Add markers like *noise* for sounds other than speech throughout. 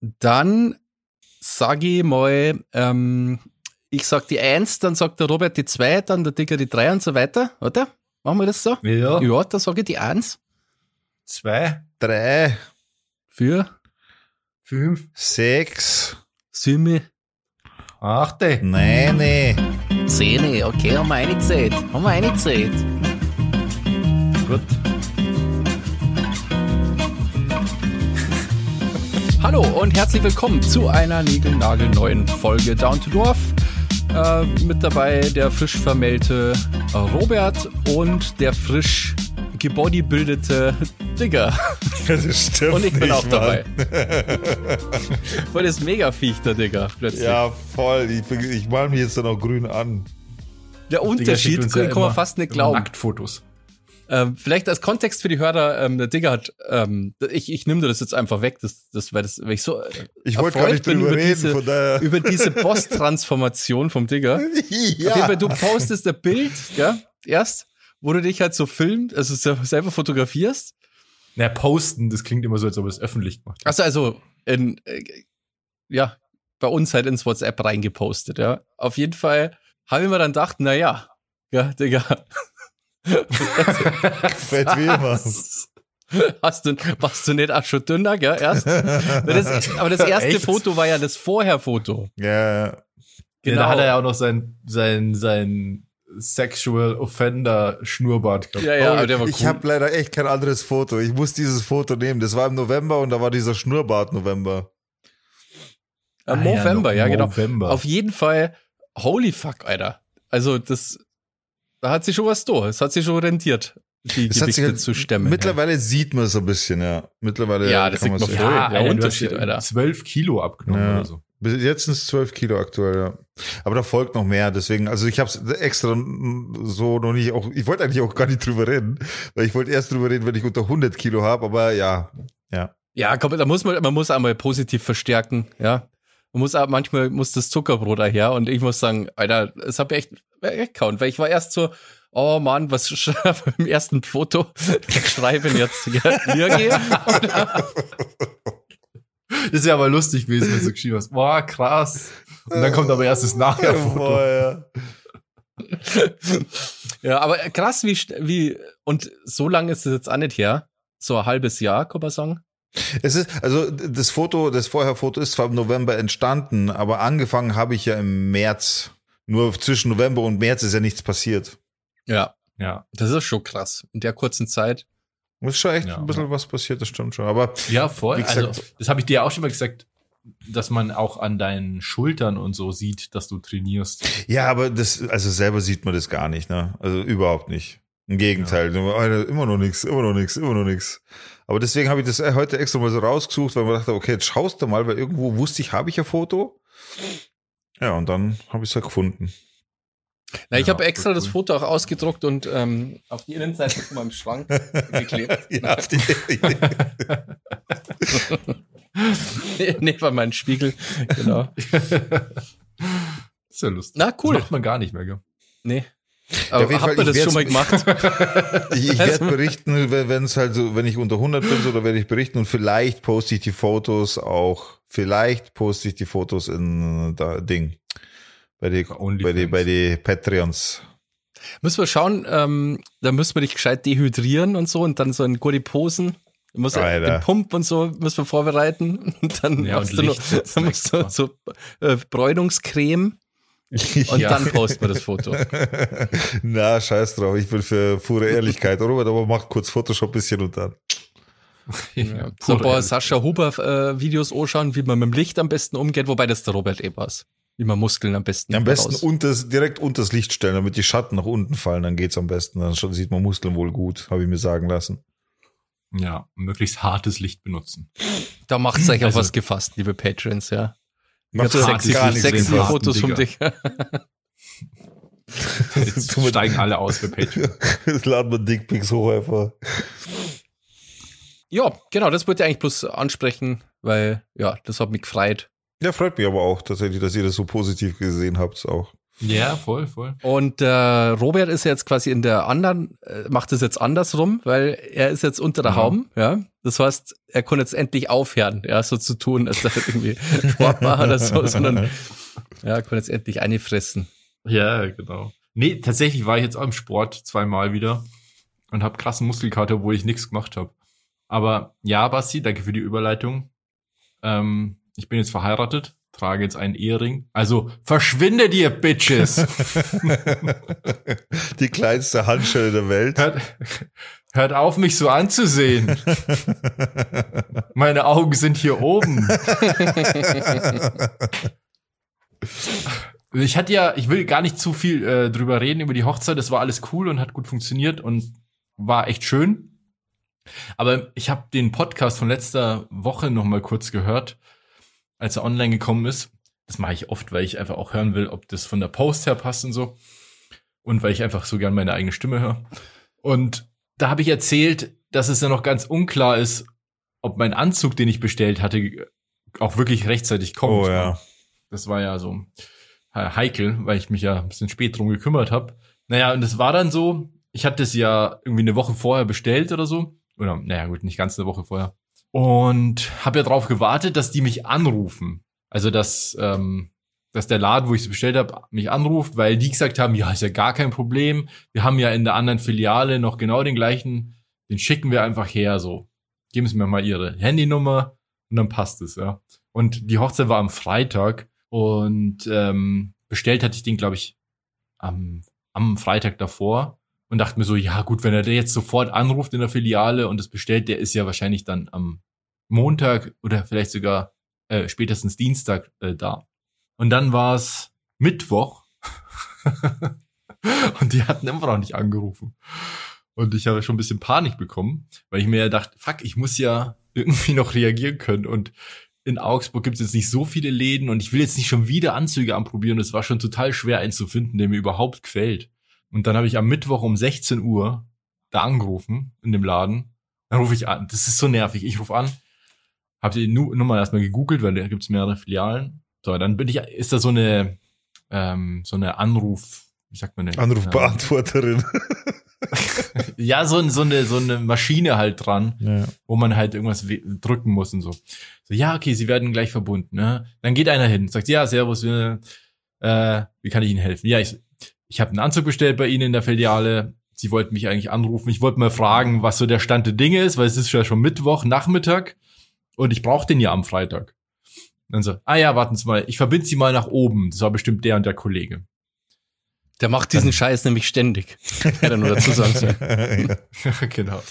Dann sage ich mal, ähm, ich sag die Eins, dann sagt der Robert die Zwei, dann der Dicker die Drei und so weiter, oder? Machen wir das so? Ja. Ja, dann sage ich die Eins. Zwei, Drei, Für fünf, sechs, Sümme. achte. neun, Zähne, okay, haben wir eine Zeit. Haben wir eine Zeit. Gut. Hallo und herzlich willkommen zu einer niegelnagelneuen Folge Down to Dorf. Äh, mit dabei der frisch vermählte äh, Robert und der frisch gebodybildete Digger. Das stimmt Und ich bin nicht, auch Mann. dabei. *laughs* Voll das Mega-Viech, der Digger, plötzlich. Ja, voll. Ich, ich mal mich jetzt dann auch grün an. Der Unterschied kann, ja kann man fast nicht glauben. Nacktfotos. Ähm, vielleicht als Kontext für die Hörer, ähm, der Digger hat, ähm, ich, ich nehme das jetzt einfach weg, das, das, weil das, weil ich so äh, Ich wollte gar nicht bin drüber über reden, diese, von daher. *laughs* über diese Boss-Transformation vom Digger. ja. *laughs* Auf jeden Fall, du postest ein Bild, ja, erst, wo du dich halt so filmst, also se- selber fotografierst. Na, posten, das klingt immer so, als ob es öffentlich gemacht Also, also, in, äh, ja, bei uns halt ins WhatsApp reingepostet, ja. Auf jeden Fall habe ich mir dann gedacht, na ja, ja, Digga, Fett wie immer. *laughs* hast du, warst du nicht auch schon dünner, gell, erst? Das, aber das erste Echt? Foto war ja das Vorher-Foto. ja, Ja, da hat er ja auch noch sein, sein, sein Sexual Offender Schnurrbart gehabt. Ja, ja, Oh, der war ich cool. habe leider echt kein anderes Foto. Ich muss dieses Foto nehmen. Das war im November und da war dieser Schnurrbart November. Äh, Ah, November, ja, no- genau. November. Auf jeden Fall, holy fuck, Alter. Also, das, da hat sich schon was da. Es hat sich schon rentiert, die sich Gewichte halt, zu stemmen. mittlerweile sieht man es ein bisschen, ja. Mittlerweile Ja, das kann man sehen. voll. ja, der Unterschied, du hast Alter. 12 Kilo abgenommen Ja. oder so. Bis Jetzt sind es 12 Kilo aktuell, ja. Aber da folgt noch mehr, deswegen, also ich habe es extra so noch nicht, auch, ich wollte eigentlich auch gar nicht drüber reden, weil ich wollte erst drüber reden, wenn ich unter 100 Kilo habe, aber ja, ja. Ja, komm, da muss man, man muss einmal positiv verstärken, ja. Man muss auch, manchmal muss das Zuckerbrot daher und ich muss sagen, Alter, es hat mir echt weggehauen, weil ich war erst so, oh Mann, was *laughs* schreibe im ersten Foto? Ich schreibe jetzt, Jürgi? *laughs* Das ist ja aber lustig gewesen, wenn du geschrieben hast. Boah, krass. Und dann kommt aber erst das Nachher-Foto. Ja. Ja, aber krass, wie, wie, und so lange ist es jetzt auch nicht her. So ein halbes Jahr, kann man sagen. Es ist, also das Foto, das Vorherfoto ist zwar im November entstanden, aber angefangen habe ich ja im März. Nur zwischen November und März ist ja nichts passiert. Ja. Ja. Das ist schon krass. In der kurzen Zeit. Ist schon echt Ja, ein bisschen was passiert, das stimmt schon. Aber Ja, voll. Gesagt- also, das habe ich dir auch schon mal gesagt, dass man auch an deinen Schultern und so sieht, dass du trainierst. ja, aber das, also selber sieht man das gar nicht, ne? Also überhaupt nicht. Im Gegenteil, Alter, immer noch nichts, immer noch nichts, immer noch nichts. Aber deswegen habe ich das heute extra mal so rausgesucht, weil man dachte, okay, jetzt schaust du mal, weil irgendwo wusste ich, habe ich ein Foto. Ja, und dann habe ich es ja gefunden. Na, ich Ja, habe extra das. Foto auch ausgedruckt und ähm, auf die Innenseite von meinem Schrank *laughs* geklebt. ja, die, *laughs* Neben meinen Spiegel. Genau. *laughs* ist ja lustig. Na, cool. Das macht man gar nicht mehr, gell? Nee. Aber jeden habt Fall, ihr ich das schon mal gemacht? *laughs* Ich, ich Also- werde berichten, wenn es halt so, wenn ich unter 100 bin, so, da werde ich berichten und vielleicht poste ich die Fotos auch, vielleicht poste ich die Fotos in äh, da Ding. Bei die, bei die, bei die Patreons. Müssen wir schauen, ähm, da müssen wir dich gescheit dehydrieren und so und dann so in gute Posen. Du musst Alter. den Pump und so müssen wir vorbereiten. *laughs* Und dann Ja, machst und du noch, Licht dann musst du so äh, Bräunungscreme *laughs* und Ja. dann posten wir das Foto. *laughs* Na, scheiß drauf, ich bin für pure Ehrlichkeit. Robert, aber macht kurz Photoshop bisschen und dann. Ja. So ein paar Sascha Huber äh, Videos anschauen, wie man mit dem Licht am besten umgeht, wobei das der Robert eh was. Wie man Muskeln am besten Am besten raus- unters, direkt unters Licht stellen, damit die Schatten nach unten fallen, dann geht's am besten. Dann schon sieht man Muskeln wohl gut, habe ich mir sagen lassen. Ja, möglichst hartes Licht benutzen. Da macht es euch auf Also- was gefasst, liebe Patrons, ja. Macht Ich hab das sexy, gar nichts sexy den Fotos von Digger. dich. *laughs* Jetzt Tun wir- steigen alle aus für Patreon. *laughs* Jetzt laden wir Dickpics hoch einfach. ja, genau, das wollte ich eigentlich bloß ansprechen, weil, ja, das hat mich gefreut. Ja, freut mich aber auch tatsächlich, dass ihr das so positiv gesehen habt auch. Ja, voll, voll. Und äh, Robert ist jetzt quasi in der anderen, äh, macht es jetzt andersrum, weil er ist jetzt unter der Mhm. Haum, ja. Das heißt, er kann jetzt endlich aufhören, ja, so zu tun, als er *laughs* irgendwie Sport macht oder so, sondern ja, kann jetzt endlich eine fressen. Ja, genau. Nee, tatsächlich war ich jetzt auch im Sport zweimal wieder und habe krassen Muskelkater, wo ich nichts gemacht habe. Aber ja, Basti, danke für die Überleitung. Ähm, ich bin jetzt verheiratet, trage jetzt einen Ehering. Also verschwinde dir, Bitches! *laughs* Die kleinste Handschelle der Welt. hört, hört auf, mich so anzusehen. Meine Augen sind hier oben. *laughs* Ich hatte ja, ich will gar nicht zu viel äh, drüber reden über die Hochzeit. Das war alles cool und hat gut funktioniert und war echt schön. Aber ich habe den Podcast von letzter Woche noch mal kurz gehört, als er online gekommen ist. Das mache ich oft, weil ich einfach auch hören will, ob das von der Post her passt und so. Und weil ich einfach so gern meine eigene Stimme höre. Und da habe ich erzählt, dass es ja noch ganz unklar ist, ob mein Anzug, den ich bestellt hatte, auch wirklich rechtzeitig kommt. Oh ja. Das war ja so heikel, weil ich mich ja ein bisschen spät drum gekümmert habe. Naja, und es war dann so, ich hatte es ja irgendwie eine Woche vorher bestellt oder so. Oder, naja, gut, nicht ganz eine Woche vorher. Und habe ja drauf gewartet, dass die mich anrufen. Also, dass, ähm, dass der Laden, wo ich es bestellt habe, mich anruft, weil die gesagt haben, ja, ist ja gar kein Problem. Wir haben ja in der anderen Filiale noch genau den gleichen, den schicken wir einfach her, so. Geben Sie mir mal Ihre Handynummer und dann passt es, ja. Und die Hochzeit war am Freitag und ähm, bestellt hatte ich den, glaube ich, am, am Freitag davor und dachte mir so, ja gut, wenn er jetzt sofort anruft in der Filiale und es bestellt, der ist ja wahrscheinlich dann am Montag oder vielleicht sogar äh, spätestens Dienstag äh, da. Und dann war es Mittwoch *laughs* und die hatten immer noch nicht angerufen. Und ich habe schon ein bisschen Panik bekommen, weil ich mir ja dachte, fuck, ich muss ja irgendwie noch reagieren können. Und in Augsburg gibt es jetzt nicht so viele Läden und ich will jetzt nicht schon wieder Anzüge anprobieren. Es war schon total schwer, einen zu finden, der mir überhaupt gefällt. Und dann habe ich am Mittwoch um 16 Uhr da angerufen in dem Laden. Dann rufe ich an. Das ist so nervig. Ich rufe an, habe die Nu- Nummer erstmal gegoogelt, weil da gibt's mehrere Filialen. So, dann bin ich, ist da so eine, ähm, so eine Anruf, wie sagt man denn? Anrufbeantworterin. *laughs* Ja, so, so, eine, so eine Maschine halt dran, Ja. wo man halt irgendwas drücken muss und so. So, ja, okay, sie werden gleich verbunden. Ne? Dann geht einer hin, sagt, ja, servus, äh, äh, wie kann ich Ihnen helfen? Ja, ich, ich habe einen Anzug bestellt bei Ihnen in der Filiale. Sie wollten mich eigentlich anrufen. Ich wollte mal fragen, was so der Stand der Dinge ist, weil es ist ja schon Mittwoch, Nachmittag und ich brauche den ja am Freitag. Dann so, ah ja, warten Sie mal, ich verbinde Sie mal nach oben. Das war bestimmt der und der Kollege. Der macht diesen Scheiß nämlich ständig. *laughs* Kann nur dazu sagen. ja. *laughs* genau.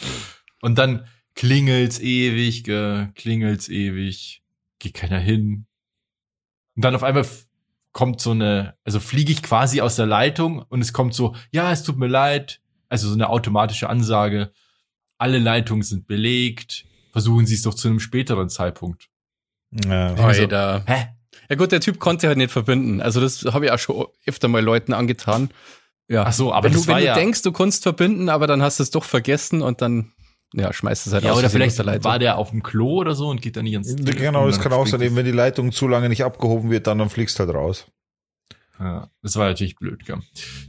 Und dann klingelt's ewig, gell, klingelt's ewig, geht keiner hin. Und dann auf einmal kommt so eine, also fliege ich quasi aus der Leitung und es kommt so, ja, es tut mir leid, also so eine automatische Ansage, alle Leitungen sind belegt, versuchen Sie es doch zu einem späteren Zeitpunkt. Ja. Also- Alter. Hä? Ja gut, der Typ konnte halt nicht verbinden. Also das habe ich auch schon öfter mal Leuten angetan. Ja. Ach so, aber wenn das du, wenn du ja- denkst, du kannst verbinden, aber dann hast du es doch vergessen und dann ja, schmeißt es halt Ja, aus oder Versehen vielleicht der war der auf dem Klo oder so und geht da nicht ans Telefon Genau, das dann kann auch sein, eben wenn die Leitung zu lange nicht abgehoben wird, dann, dann fliegst halt raus. Ja, das war natürlich blöd, gell.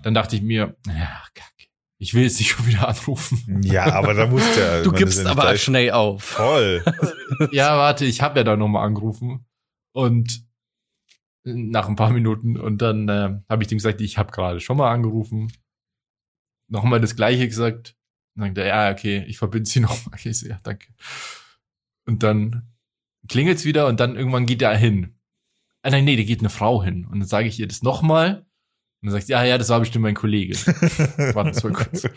Dann dachte ich mir, ja, kacke. Ich will jetzt nicht schon wieder anrufen. Ja, aber da muss der. du wenn gibst ja aber schnell auf. Voll. ja, warte, ich habe ja da nochmal angerufen. Und nach ein paar Minuten und dann äh, habe ich dem gesagt, ich habe gerade schon mal angerufen. Nochmal das gleiche gesagt. Dann sagt er, ja, okay, ich verbinde sie *laughs* nochmal. Ich so, ja, danke. Und dann klingelt's wieder und dann irgendwann geht er hin. Ah, nein, nee, da geht eine Frau hin. Und dann sage ich ihr das nochmal. Und dann sagt sie, ja, ja, das war bestimmt mein Kollege. *laughs* Warte, war kurz.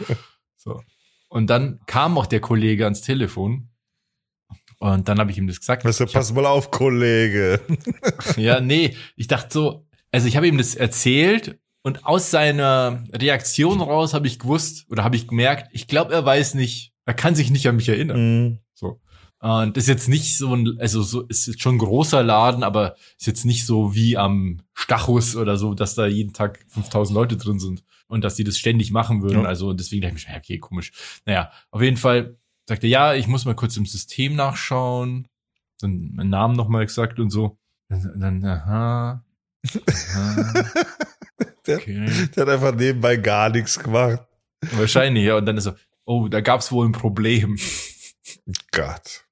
So. Und dann kam auch der Kollege ans Telefon. Und dann habe ich ihm das gesagt. Weißt du, pass mal auf, Kollege. *laughs* ja, nee, ich dachte so, also ich habe ihm das erzählt und aus seiner Reaktion raus habe ich gewusst oder habe ich gemerkt, ich glaube, er weiß nicht, er kann sich nicht an mich erinnern. Mhm. So. Und das ist jetzt nicht so ein, also so ist jetzt schon ein großer Laden, aber ist jetzt nicht so wie am Stachus oder so, dass da jeden Tag 5000 Leute drin sind und dass die das ständig machen würden. Ja. Also deswegen dachte ich mir, ja, okay, komisch. Naja, auf jeden Fall sagte er, ja, ich muss mal kurz im System nachschauen. Dann meinen Namen nochmal gesagt und so. Dann, dann aha. aha. *laughs* Der, Okay. der hat einfach nebenbei gar nichts gemacht. Wahrscheinlich, ja. Und dann ist so, oh, da gab's wohl ein Problem. Gott.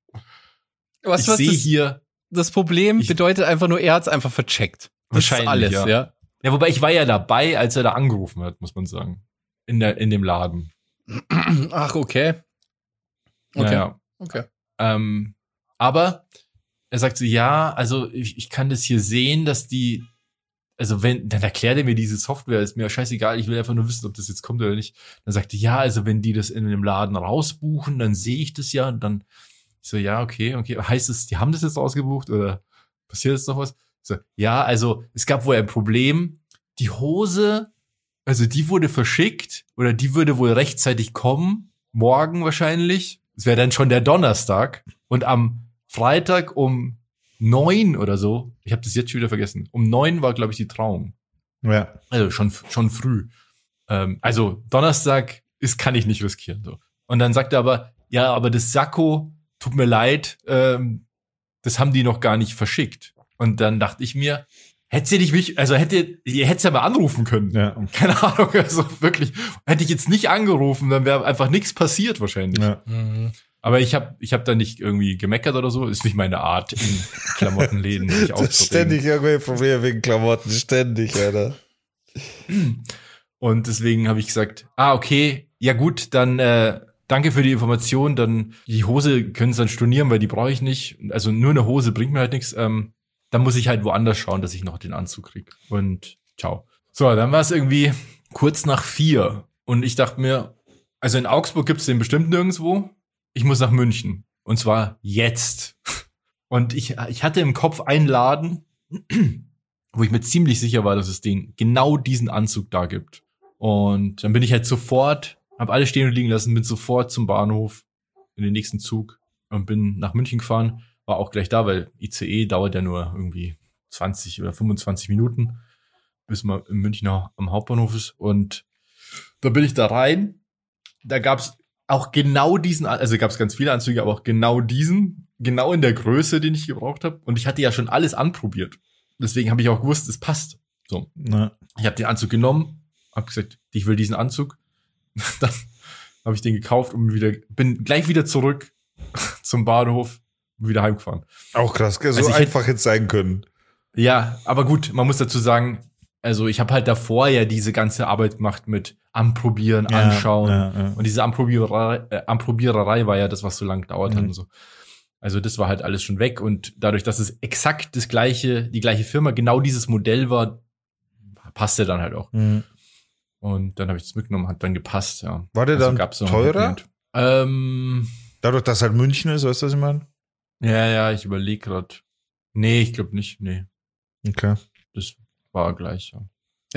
Was, ich sehe das, hier. das Problem Ich- bedeutet einfach nur, er hat's einfach vercheckt. Das ist Wahrscheinlich, alles, ja. ja. Ja, wobei ich war ja dabei, als er da angerufen hat, muss man sagen. In, der, in dem Laden. *clears throat* Ach, okay. Okay. Ja, Okay. Ähm, aber er sagt so, ja, also ich, ich kann das hier sehen, dass die, also wenn, dann erklärt er mir diese Software, ist mir scheißegal, ich will einfach nur wissen, ob das jetzt kommt oder nicht. Dann sagt er, ja, also wenn die das in dem Laden rausbuchen, dann sehe ich das ja und dann ich so, ja, okay, okay. Heißt es, die haben das jetzt rausgebucht oder passiert jetzt noch was? Ich So, ja, also es gab wohl ein Problem. Die Hose, also die wurde verschickt oder die würde wohl rechtzeitig kommen, morgen wahrscheinlich. Es wäre dann schon der Donnerstag und am Freitag um neun oder so, ich habe das jetzt schon wieder vergessen, um neun war, glaube ich, die Trauung. Ja. Also schon, schon früh. Ähm, also Donnerstag ist, kann ich nicht riskieren. So. Und dann sagt er aber, ja, aber das Sakko, tut mir leid, ähm, das haben die noch gar nicht verschickt. Und dann dachte ich mir, hätte sie nicht mich, also hätte, ihr hättet ja mal anrufen können. Ja. *laughs* Keine Ahnung, also wirklich, hätte ich jetzt nicht angerufen, dann wäre einfach nichts passiert wahrscheinlich. ja. Mhm. Aber ich habe ich hab da nicht irgendwie gemeckert oder so. Ist nicht meine Art, in Klamottenläden *laughs* sich ständig irgendwelche Probleme wegen Klamotten. Ständig, Alter. Und deswegen habe ich gesagt, ah, okay, ja gut, dann äh, danke für die Information. Dann die Hose können Sie dann stornieren, weil die brauche ich nicht. Also nur eine Hose bringt mir halt nichts. Ähm, dann muss ich halt woanders schauen, dass ich noch den Anzug krieg. Und ciao. So, dann war es irgendwie kurz nach vier. Und ich dachte mir, also in Augsburg gibt's den bestimmt nirgendwo. Ich muss nach München. Und zwar jetzt. *laughs* Und ich, ich hatte im Kopf einen Laden, *clears throat* wo ich mir ziemlich sicher war, dass es den genau diesen Anzug da gibt. Und dann bin ich halt sofort, habe alles stehen und liegen lassen, bin sofort zum Bahnhof in den nächsten Zug und bin nach München gefahren. War auch gleich da, weil ICE dauert ja nur irgendwie 20 oder 25 Minuten, bis man in München am Hauptbahnhof ist. Und da bin ich da rein. Da gab's auch genau diesen, also gab's ganz viele Anzüge, aber auch genau diesen, genau in der Größe, den ich gebraucht habe. Und ich hatte ja schon alles anprobiert. Deswegen habe ich auch gewusst, es passt. So. Ja. Ich habe den Anzug genommen, habe gesagt, ich will diesen Anzug. *laughs* Dann habe ich den gekauft und wieder bin gleich wieder zurück *laughs* zum Bahnhof und wieder heimgefahren. Auch krass, so Also ich hätte- einfach jetzt sein können. Ja, aber gut, man muss dazu sagen, also ich habe halt davor ja diese ganze Arbeit gemacht mit Anprobieren, Anschauen. Ja, ja. Und diese Anprobiererei, äh, Anprobiererei war ja das, was so lange gedauert hat Mhm. und so. Also das war halt alles schon weg und dadurch, dass es exakt das gleiche, die gleiche Firma, genau dieses Modell war, passte dann halt auch. Mhm. Und dann habe ich das mitgenommen, hat dann gepasst, ja. War der Also dann ein teurer? Ähm, Dadurch, dass halt München ist, weißt du, was ich meine? ja, ja, ich überlege gerade. Nee, ich glaube nicht. Nee, Okay. das war gleich, ja.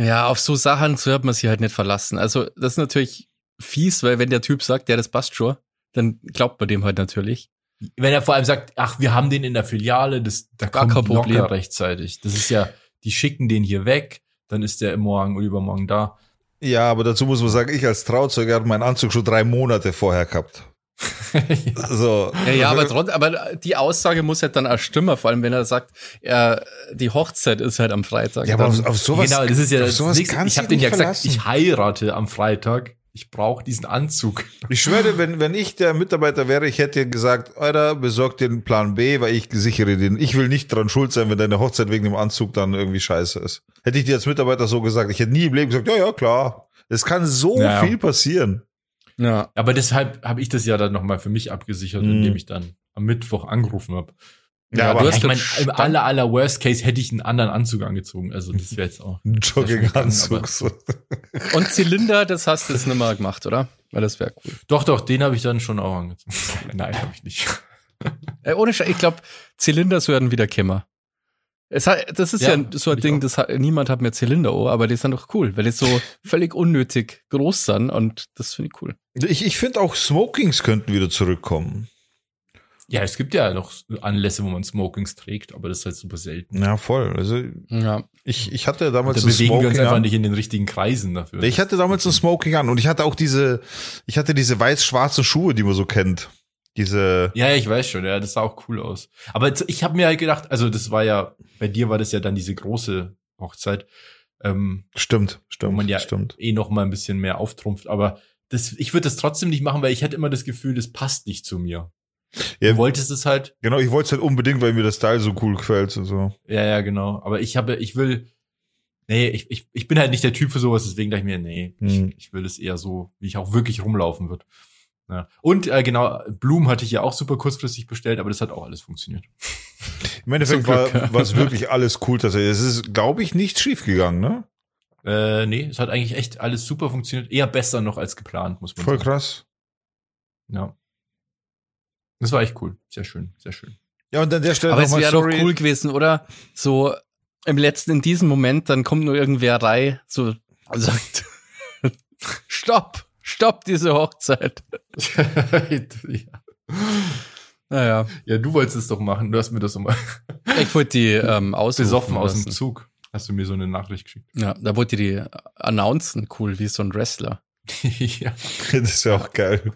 Ja, auf so Sachen so hat man sich halt nicht verlassen. Also, das ist natürlich fies, weil wenn der Typ sagt, ja, das passt schon, dann glaubt man dem halt natürlich. Wenn er vor allem sagt, ach, wir haben den in der Filiale, das, da Gar kommt kein Problem. locker rechtzeitig. Das ist ja, die schicken den hier weg, dann ist der morgen oder übermorgen da. Ja, aber dazu muss man sagen, ich als Trauzeuge habe meinen Anzug schon drei Monate vorher gehabt. *laughs* So. Ja, ja, aber trotzdem, aber die Aussage muss halt dann auch stimmen, vor allem wenn er sagt, er, die Hochzeit ist halt am Freitag. Ja, aber auf, auf sowas, genau, das ist ja das nächste. Ich habe den ja nicht gesagt, verlassen. ich heirate am Freitag. Ich brauche diesen Anzug. Ich schwöre, wenn, wenn ich der Mitarbeiter wäre, ich hätte gesagt, Alter, besorg den Plan B, weil ich sichere den. Ich will nicht dran schuld sein, wenn deine Hochzeit wegen dem Anzug dann irgendwie scheiße ist. Hätte ich dir als Mitarbeiter so gesagt, ich hätte nie im Leben gesagt, ja, ja, klar. Es kann so Ja. viel passieren. ja. Aber deshalb habe ich das ja dann nochmal für mich abgesichert, Mhm. indem ich dann am Mittwoch angerufen habe. Ja, aber du hast ich meine, im aller, aller Worst Case hätte ich einen anderen Anzug angezogen. Also das wäre jetzt auch. *laughs* Jogginganzug. So. *laughs* Und Zylinder, das hast du jetzt nicht mehr gemacht, oder? Weil das wäre cool. Doch, doch, den habe ich dann schon auch angezogen. *laughs* Nein, habe ich nicht. Äh, ohne Scheiß, ich glaube, Zylinder werden wieder Kämmer. Es hat, das ist ja, Ja, so ein Ding, das hat, niemand hat mehr Zylinder, oh, aber die sind doch cool, weil die so völlig unnötig groß sind und das finde ich cool. Ich, ich finde auch Smokings könnten wieder zurückkommen. Ja, es gibt ja noch Anlässe, wo man Smokings trägt, aber das ist halt super selten. Ja, voll. Also Ja. ich, ich hatte Da damals ein bewegen wir uns Smoking einfach an. nicht in den richtigen Kreisen dafür. Ich hatte damals ein Smoking an und ich hatte auch diese, ich hatte diese weiß-schwarzen Schuhe, die man so kennt. Diese, ja, ja, ich weiß schon, ja, das sah auch cool aus. Aber jetzt- ich habe mir halt gedacht, also das war ja, bei dir war das ja dann diese große Hochzeit. Ähm, Stimmt, stimmt, wo man ja stimmt. eh noch mal ein bisschen mehr auftrumpft. Aber das, ich würde das trotzdem nicht machen, weil ich hätte immer das Gefühl, das passt nicht zu mir. Ja. Du wolltest es halt, Genau, ich wollte es halt unbedingt, weil mir das Style so cool gefällt und so. ja, ja, genau. Aber ich habe, ich will, nee, ich, ich, ich bin halt nicht der Typ für sowas, deswegen dachte ich mir, nee, Hm. ich, ich will es eher so, wie ich auch wirklich rumlaufen wird. Ja. Und äh, genau, Blumen hatte ich ja auch super kurzfristig bestellt, aber das hat auch alles funktioniert. *laughs* Im Endeffekt *laughs* war es wirklich alles cool tatsächlich. Es ist, glaube ich, nicht schief gegangen, ne? Äh, nee, es hat eigentlich echt alles super funktioniert. Eher besser noch als geplant, muss man Voll sagen. krass. Ja. Das war echt cool. Sehr schön, sehr schön. Ja, und an der Stelle Aber es wäre doch cool gewesen, oder? So im letzten, in diesem Moment, dann kommt nur irgendwer rein, so und sagt, *laughs* stopp, stopp diese Hochzeit. ja. *laughs* Naja, ja, du wolltest es doch machen. Du hast mir das immer *laughs* ich wollte die ähm, ausrufen besoffen aus dem. Zug. Hast du mir so eine Nachricht geschickt. Ja, da wollte die announcen, cool, wie so ein Wrestler. *laughs* ja. *laughs* Das ist ja auch geil.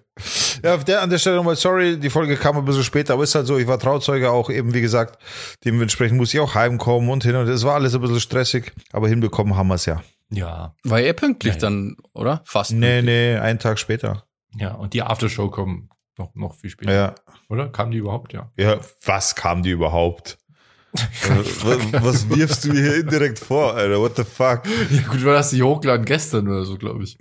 Ja, auf der, an der Stelle nochmal sorry, die Folge kam ein bisschen später, aber ist halt so, ich war Trauzeuge auch eben, wie gesagt, dementsprechend muss ich auch heimkommen und hin und es war alles ein bisschen stressig, aber hinbekommen haben wir es ja. Ja. War eh pünktlich Ja, dann, oder? Fast. Nee, pünktlich. nee, einen Tag später. Ja, und die Aftershow kommen noch, noch viel später. Ja. Oder? Kam die überhaupt? Ja. Ja, was kam die überhaupt? Äh, was, was wirfst du hier indirekt vor, Alter? What the fuck? Ja, gut, du hast die hochgeladen gestern oder so, glaube ich.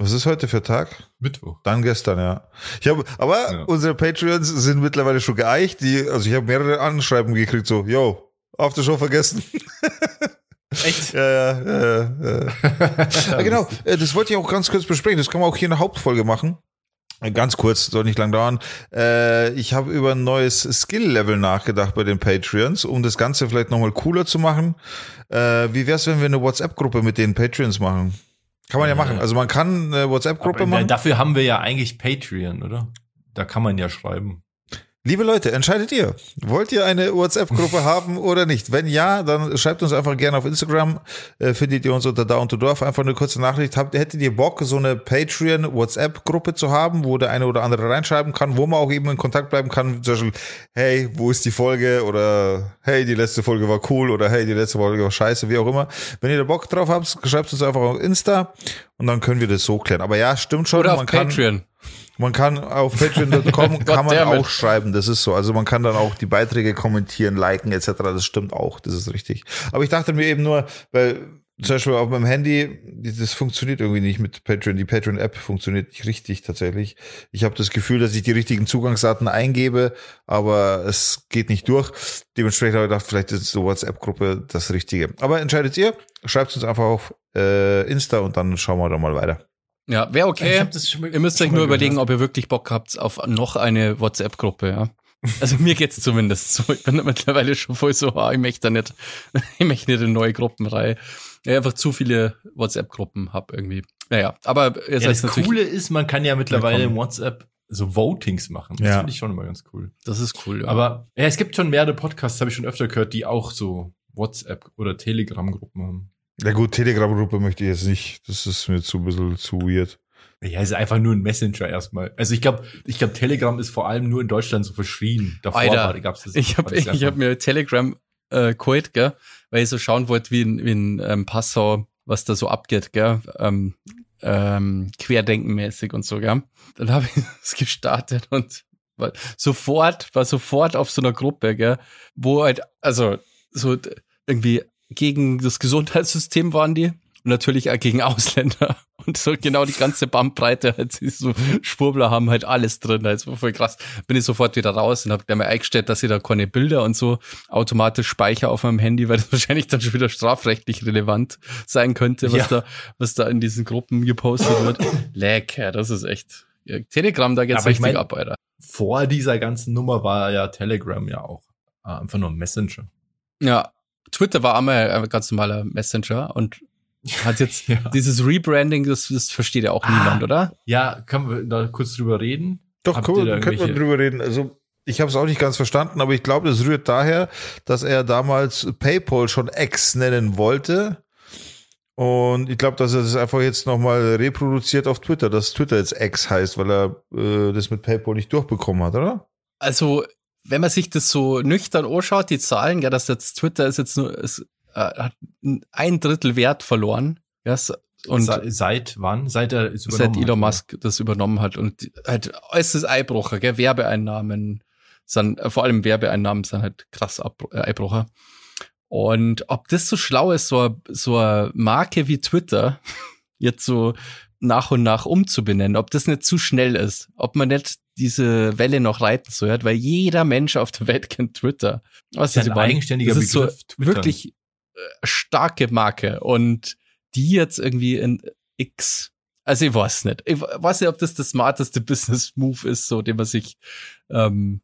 Was ist heute für Tag? Mittwoch. Dann gestern, ja. Ich habe, aber Ja. unsere Patreons sind mittlerweile schon geeicht. Die, also ich habe mehrere Anschreiben gekriegt, so, yo, auf der Show vergessen. *laughs* Echt? Ja, ja, ja, ja. *laughs* ja genau, äh, das wollte ich auch ganz kurz besprechen. Das kann man auch hier in der Hauptfolge machen. Äh, Ganz kurz, soll nicht lang dauern. Äh, ich habe über ein neues Skill-Level nachgedacht bei den Patreons, um das Ganze vielleicht nochmal cooler zu machen. Wie wär's, wenn wir eine WhatsApp-Gruppe mit den Patreons machen? Kann man ja Äh, machen. Also man kann eine WhatsApp-Gruppe machen. Dafür haben wir ja eigentlich Patreon, oder? Da kann man ja schreiben. Liebe Leute, entscheidet ihr. Wollt ihr eine WhatsApp-Gruppe *laughs* haben oder nicht? Wenn ja, dann schreibt uns einfach gerne auf Instagram. Äh, findet ihr uns unter Down to Dorf. Einfach eine kurze Nachricht. Habt, hättet ihr Bock, so eine Patreon-WhatsApp-Gruppe zu haben, wo der eine oder andere reinschreiben kann, wo man auch eben in Kontakt bleiben kann? Zum Beispiel, hey, wo ist die Folge? Oder hey, die letzte Folge war cool. Oder hey, die letzte Folge war scheiße, wie auch immer. Wenn ihr da Bock drauf habt, schreibt uns einfach auf Insta und dann können wir das so klären. Aber ja, stimmt schon. Oder auf man kann, Patreon. man kann auf patreon.com *laughs* kann man auch schreiben, das ist so. Also man kann dann auch die Beiträge kommentieren, liken etc. Das stimmt auch, das ist richtig. Aber ich dachte mir eben nur, weil zum Beispiel auf meinem Handy, das funktioniert irgendwie nicht mit Patreon. Die Patreon-App funktioniert nicht richtig tatsächlich. Ich habe das Gefühl, dass ich die richtigen Zugangsdaten eingebe, aber es geht nicht durch. Dementsprechend habe ich gedacht, vielleicht ist so WhatsApp-Gruppe das Richtige. Aber entscheidet ihr, schreibt uns einfach auf äh, Insta und dann schauen wir da mal weiter. Ja, wäre okay. hab das schon mal- Ihr müsst schon euch nur überlegen, gehört. ob ihr wirklich Bock habt auf noch eine WhatsApp-Gruppe, ja. Also mir geht's *laughs* zumindest so. Ich bin da mittlerweile schon voll so, ah, ich möchte da nicht, *laughs* ich möchte nicht in neue Gruppenreihe. Ja, einfach zu viele WhatsApp-Gruppen hab irgendwie. Naja, aber ihr Ja, das natürlich, Coole ist, man kann ja mittlerweile im WhatsApp so Votings machen. Das Ja. finde ich schon immer ganz cool. das ist cool, ja. Aber ja, es gibt schon mehrere Podcasts, habe ich schon öfter gehört, die auch so WhatsApp- oder Telegram-Gruppen haben. Ja gut, Telegram-Gruppe möchte ich jetzt nicht. Das ist mir zu ein bisschen zu weird. Ja, ist einfach nur ein Messenger erstmal. Also ich glaube, ich glaube, Telegram ist vor allem nur in Deutschland so verschrien. Davor Alter, war, gab's das. ich habe ich hab mir Telegram äh, geholt, gell, weil ich so schauen wollte, wie in, wie in ähm, Passau, was da so abgeht, gell, ähm, ähm, querdenkenmäßig und so, gell. Dann habe ich *laughs* es gestartet und war sofort, war sofort auf so einer Gruppe, gell, wo halt, also so irgendwie gegen das Gesundheitssystem waren die und natürlich auch gegen Ausländer *laughs* und so genau die ganze Bandbreite, halt so Schwurbler haben halt alles drin, also voll krass. Bin ich sofort wieder raus und habe mir eingestellt, dass ich da keine Bilder und so automatisch speichere auf meinem Handy, weil das *laughs* wahrscheinlich dann schon wieder strafrechtlich relevant sein könnte, was Ja. da, was da in diesen Gruppen gepostet wird. *laughs* Leck, ja, das ist echt. Telegram, da geht's Aber ich richtig mein- ab, Alter. Vor dieser ganzen Nummer war ja Telegram ja auch äh, einfach nur ein Messenger. Ja, Twitter war einmal ein ganz normaler Messenger und hat jetzt Ja. dieses Rebranding, das, das versteht ja auch Ah. niemand, oder? Ja, können wir da kurz drüber reden? Doch, Habt cool, ihr da könnte man irgendwelche- drüber reden. Also ich habe es auch nicht ganz verstanden, aber ich glaube, das rührt daher, dass er damals PayPal schon X nennen wollte. Und ich glaube, dass er das einfach jetzt nochmal reproduziert auf Twitter, dass Twitter jetzt X heißt, weil er äh, das mit PayPal nicht durchbekommen hat, oder? Also, wenn man sich das so nüchtern anschaut, die Zahlen, ja, dass jetzt Twitter ist jetzt nur, ist hat ein Drittel Wert verloren. Ja, und Se seit wann? Seit er es seit übernommen Elon hat, Musk das übernommen hat und halt äußerst Eibrucher, gell? Werbeeinnahmen sind, äh, vor allem Werbeeinnahmen sind halt krass äh, Eibrucher. Und ob das so schlau ist, so, a- so eine Marke wie Twitter *laughs* jetzt so nach und nach umzubenennen, ob das nicht zu schnell ist, ob man nicht diese Welle noch reiten soll, weil jeder Mensch auf der Welt kennt Twitter. Was Das ist ein eigenständiger das ist so Begriff, Twitter. wirklich äh, starke Marke und die jetzt irgendwie in X. Also ich weiß nicht. Ich weiß nicht, ob das der smarteste *laughs* Business Move ist, so den man sich ähm,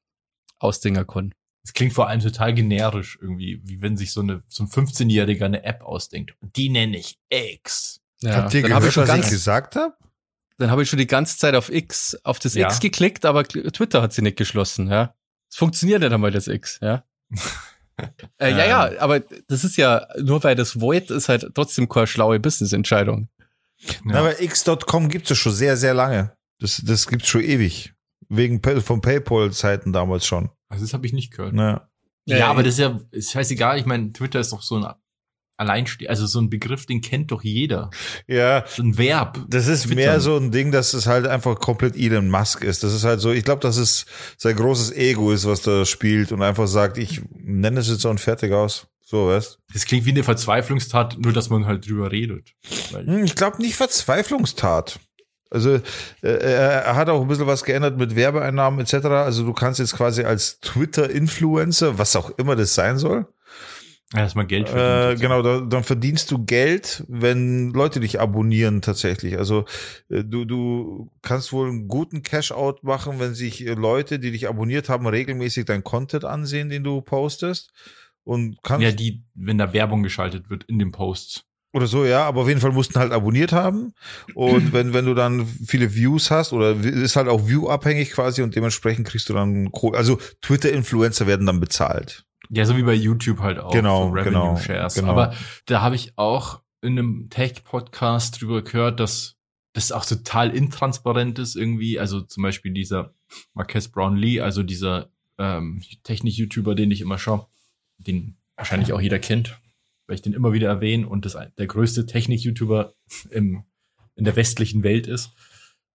ausdenken kann. Es klingt vor allem total generisch irgendwie, wie wenn sich so, eine, so ein 15-Jähriger eine App ausdenkt. Und die nenne ich X. Ja, Habt ihr dann habe gehört, ich schon was ich ganz, gesagt habe? dann habe ich schon die ganze Zeit auf X, auf das Ja. X geklickt, aber Twitter hat sie nicht geschlossen, ja. Es funktioniert nicht einmal das X, ja. *laughs* *laughs* äh, ja, ja, aber das ist ja, nur weil das Void ist halt trotzdem keine schlaue Business-Entscheidung. Na, aber X.com gibt es schon sehr, sehr lange. Das, das gibt's schon ewig. Wegen von PayPal-Zeiten damals schon. Also das habe ich nicht gehört. Na. Ja, Ja, aber das ist ja ist scheißegal. Ich meine, Twitter ist doch so ein Alleinste also so ein Begriff, den kennt doch jeder. Ja, So ein Verb. das ist Twittern. mehr so ein Ding, dass es halt einfach komplett Elon Musk ist. Das ist halt so, ich glaube, dass es sein großes Ego ist, was da spielt und einfach sagt, ich nenne es jetzt so und fertig aus. So, weißt Das klingt wie eine Verzweiflungstat, nur dass man halt drüber redet. Hm, Ich glaube nicht Verzweiflungstat. Also äh, er hat auch ein bisschen was geändert mit Werbeeinnahmen etc. Also du kannst jetzt quasi als Twitter-Influencer, was auch immer das sein soll, man Geld Äh, verdient. genau, da, dann verdienst du Geld, wenn Leute dich abonnieren tatsächlich. Also äh, du, du kannst wohl einen guten Cash-out machen, wenn sich äh, Leute, die dich abonniert haben, regelmäßig dein Content ansehen, den du postest. Und kannst ja, die, wenn da Werbung geschaltet wird in dem Post. oder so, ja, aber auf jeden Fall mussten halt abonniert haben. Und wenn, wenn du dann viele Views hast, oder ist halt auch View-abhängig quasi und dementsprechend kriegst du dann. Also Twitter-Influencer werden dann bezahlt. Ja, so wie bei YouTube halt auch. Genau, so Revenue genau, Shares. genau. Aber da habe ich auch in einem Tech-Podcast drüber gehört, dass das auch total intransparent ist irgendwie. Also zum Beispiel dieser Marques Brownlee, also dieser ähm, Technik-YouTuber, den ich immer schaue, den wahrscheinlich auch jeder kennt, weil ich den immer wieder erwähne und das der größte Technik-YouTuber im, in der westlichen Welt ist.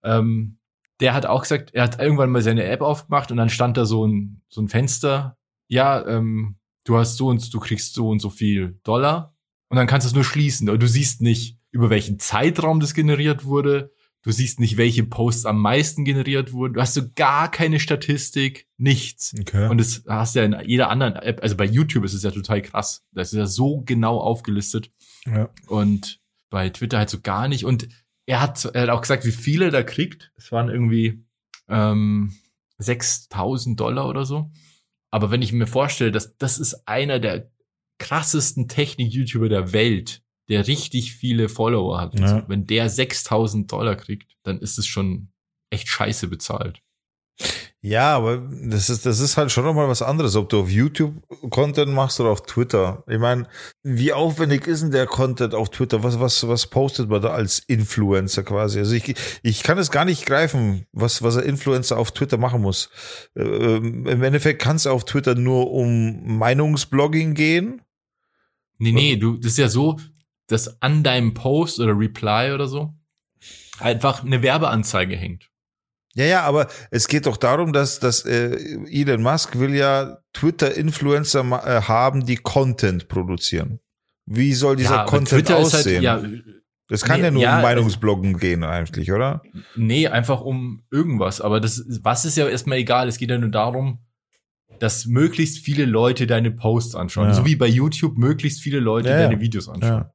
Ähm, der hat auch gesagt, er hat irgendwann mal seine App aufgemacht und dann stand da so ein, so ein Fenster. Ja, ähm, du hast so und du kriegst so und so viel Dollar und dann kannst du es nur schließen. Du siehst nicht, über welchen Zeitraum das generiert wurde. Du siehst nicht, welche Posts am meisten generiert wurden. Du hast so gar keine Statistik, nichts. Okay. Und das hast du ja in jeder anderen App, also bei YouTube ist es ja total krass. Das ist ja so genau aufgelistet. ja. Und bei Twitter halt so gar nicht. Und er hat, er hat auch gesagt, wie viele er da kriegt. Es waren irgendwie ähm, 6000 Dollar oder so. Aber wenn ich mir vorstelle, dass das ist einer der krassesten Technik-YouTuber der Welt, der richtig viele Follower hat. Ja. So. Wenn der 6000 Dollar kriegt, dann ist es schon echt scheiße bezahlt. Ja, aber das ist, das ist halt schon nochmal was anderes, ob du auf YouTube Content machst oder auf Twitter. Ich meine, wie aufwendig ist denn der Content auf Twitter? Was, was, was postet man da als Influencer quasi? Also ich, ich kann es gar nicht greifen, was, was ein Influencer auf Twitter machen muss. Ähm, Im Endeffekt kann es auf Twitter nur um Meinungsblogging gehen. Nee, nee, du, das ist ja so, dass an deinem Post oder Reply oder so einfach eine Werbeanzeige hängt. Ja, ja, aber es geht doch darum, dass, dass äh, Elon Musk will ja Twitter-Influencer äh, haben, die Content produzieren. Wie soll dieser aber Content Twitter ist aussehen? Halt, ja, Das kann Nee, ja nur ja, um Meinungsbloggen gehen eigentlich, oder? nee, einfach um irgendwas. Aber das, was ist ja erstmal egal. Es geht ja nur darum, dass möglichst viele Leute deine Posts anschauen. Ja. So wie bei YouTube möglichst viele Leute Ja, ja. deine Videos anschauen.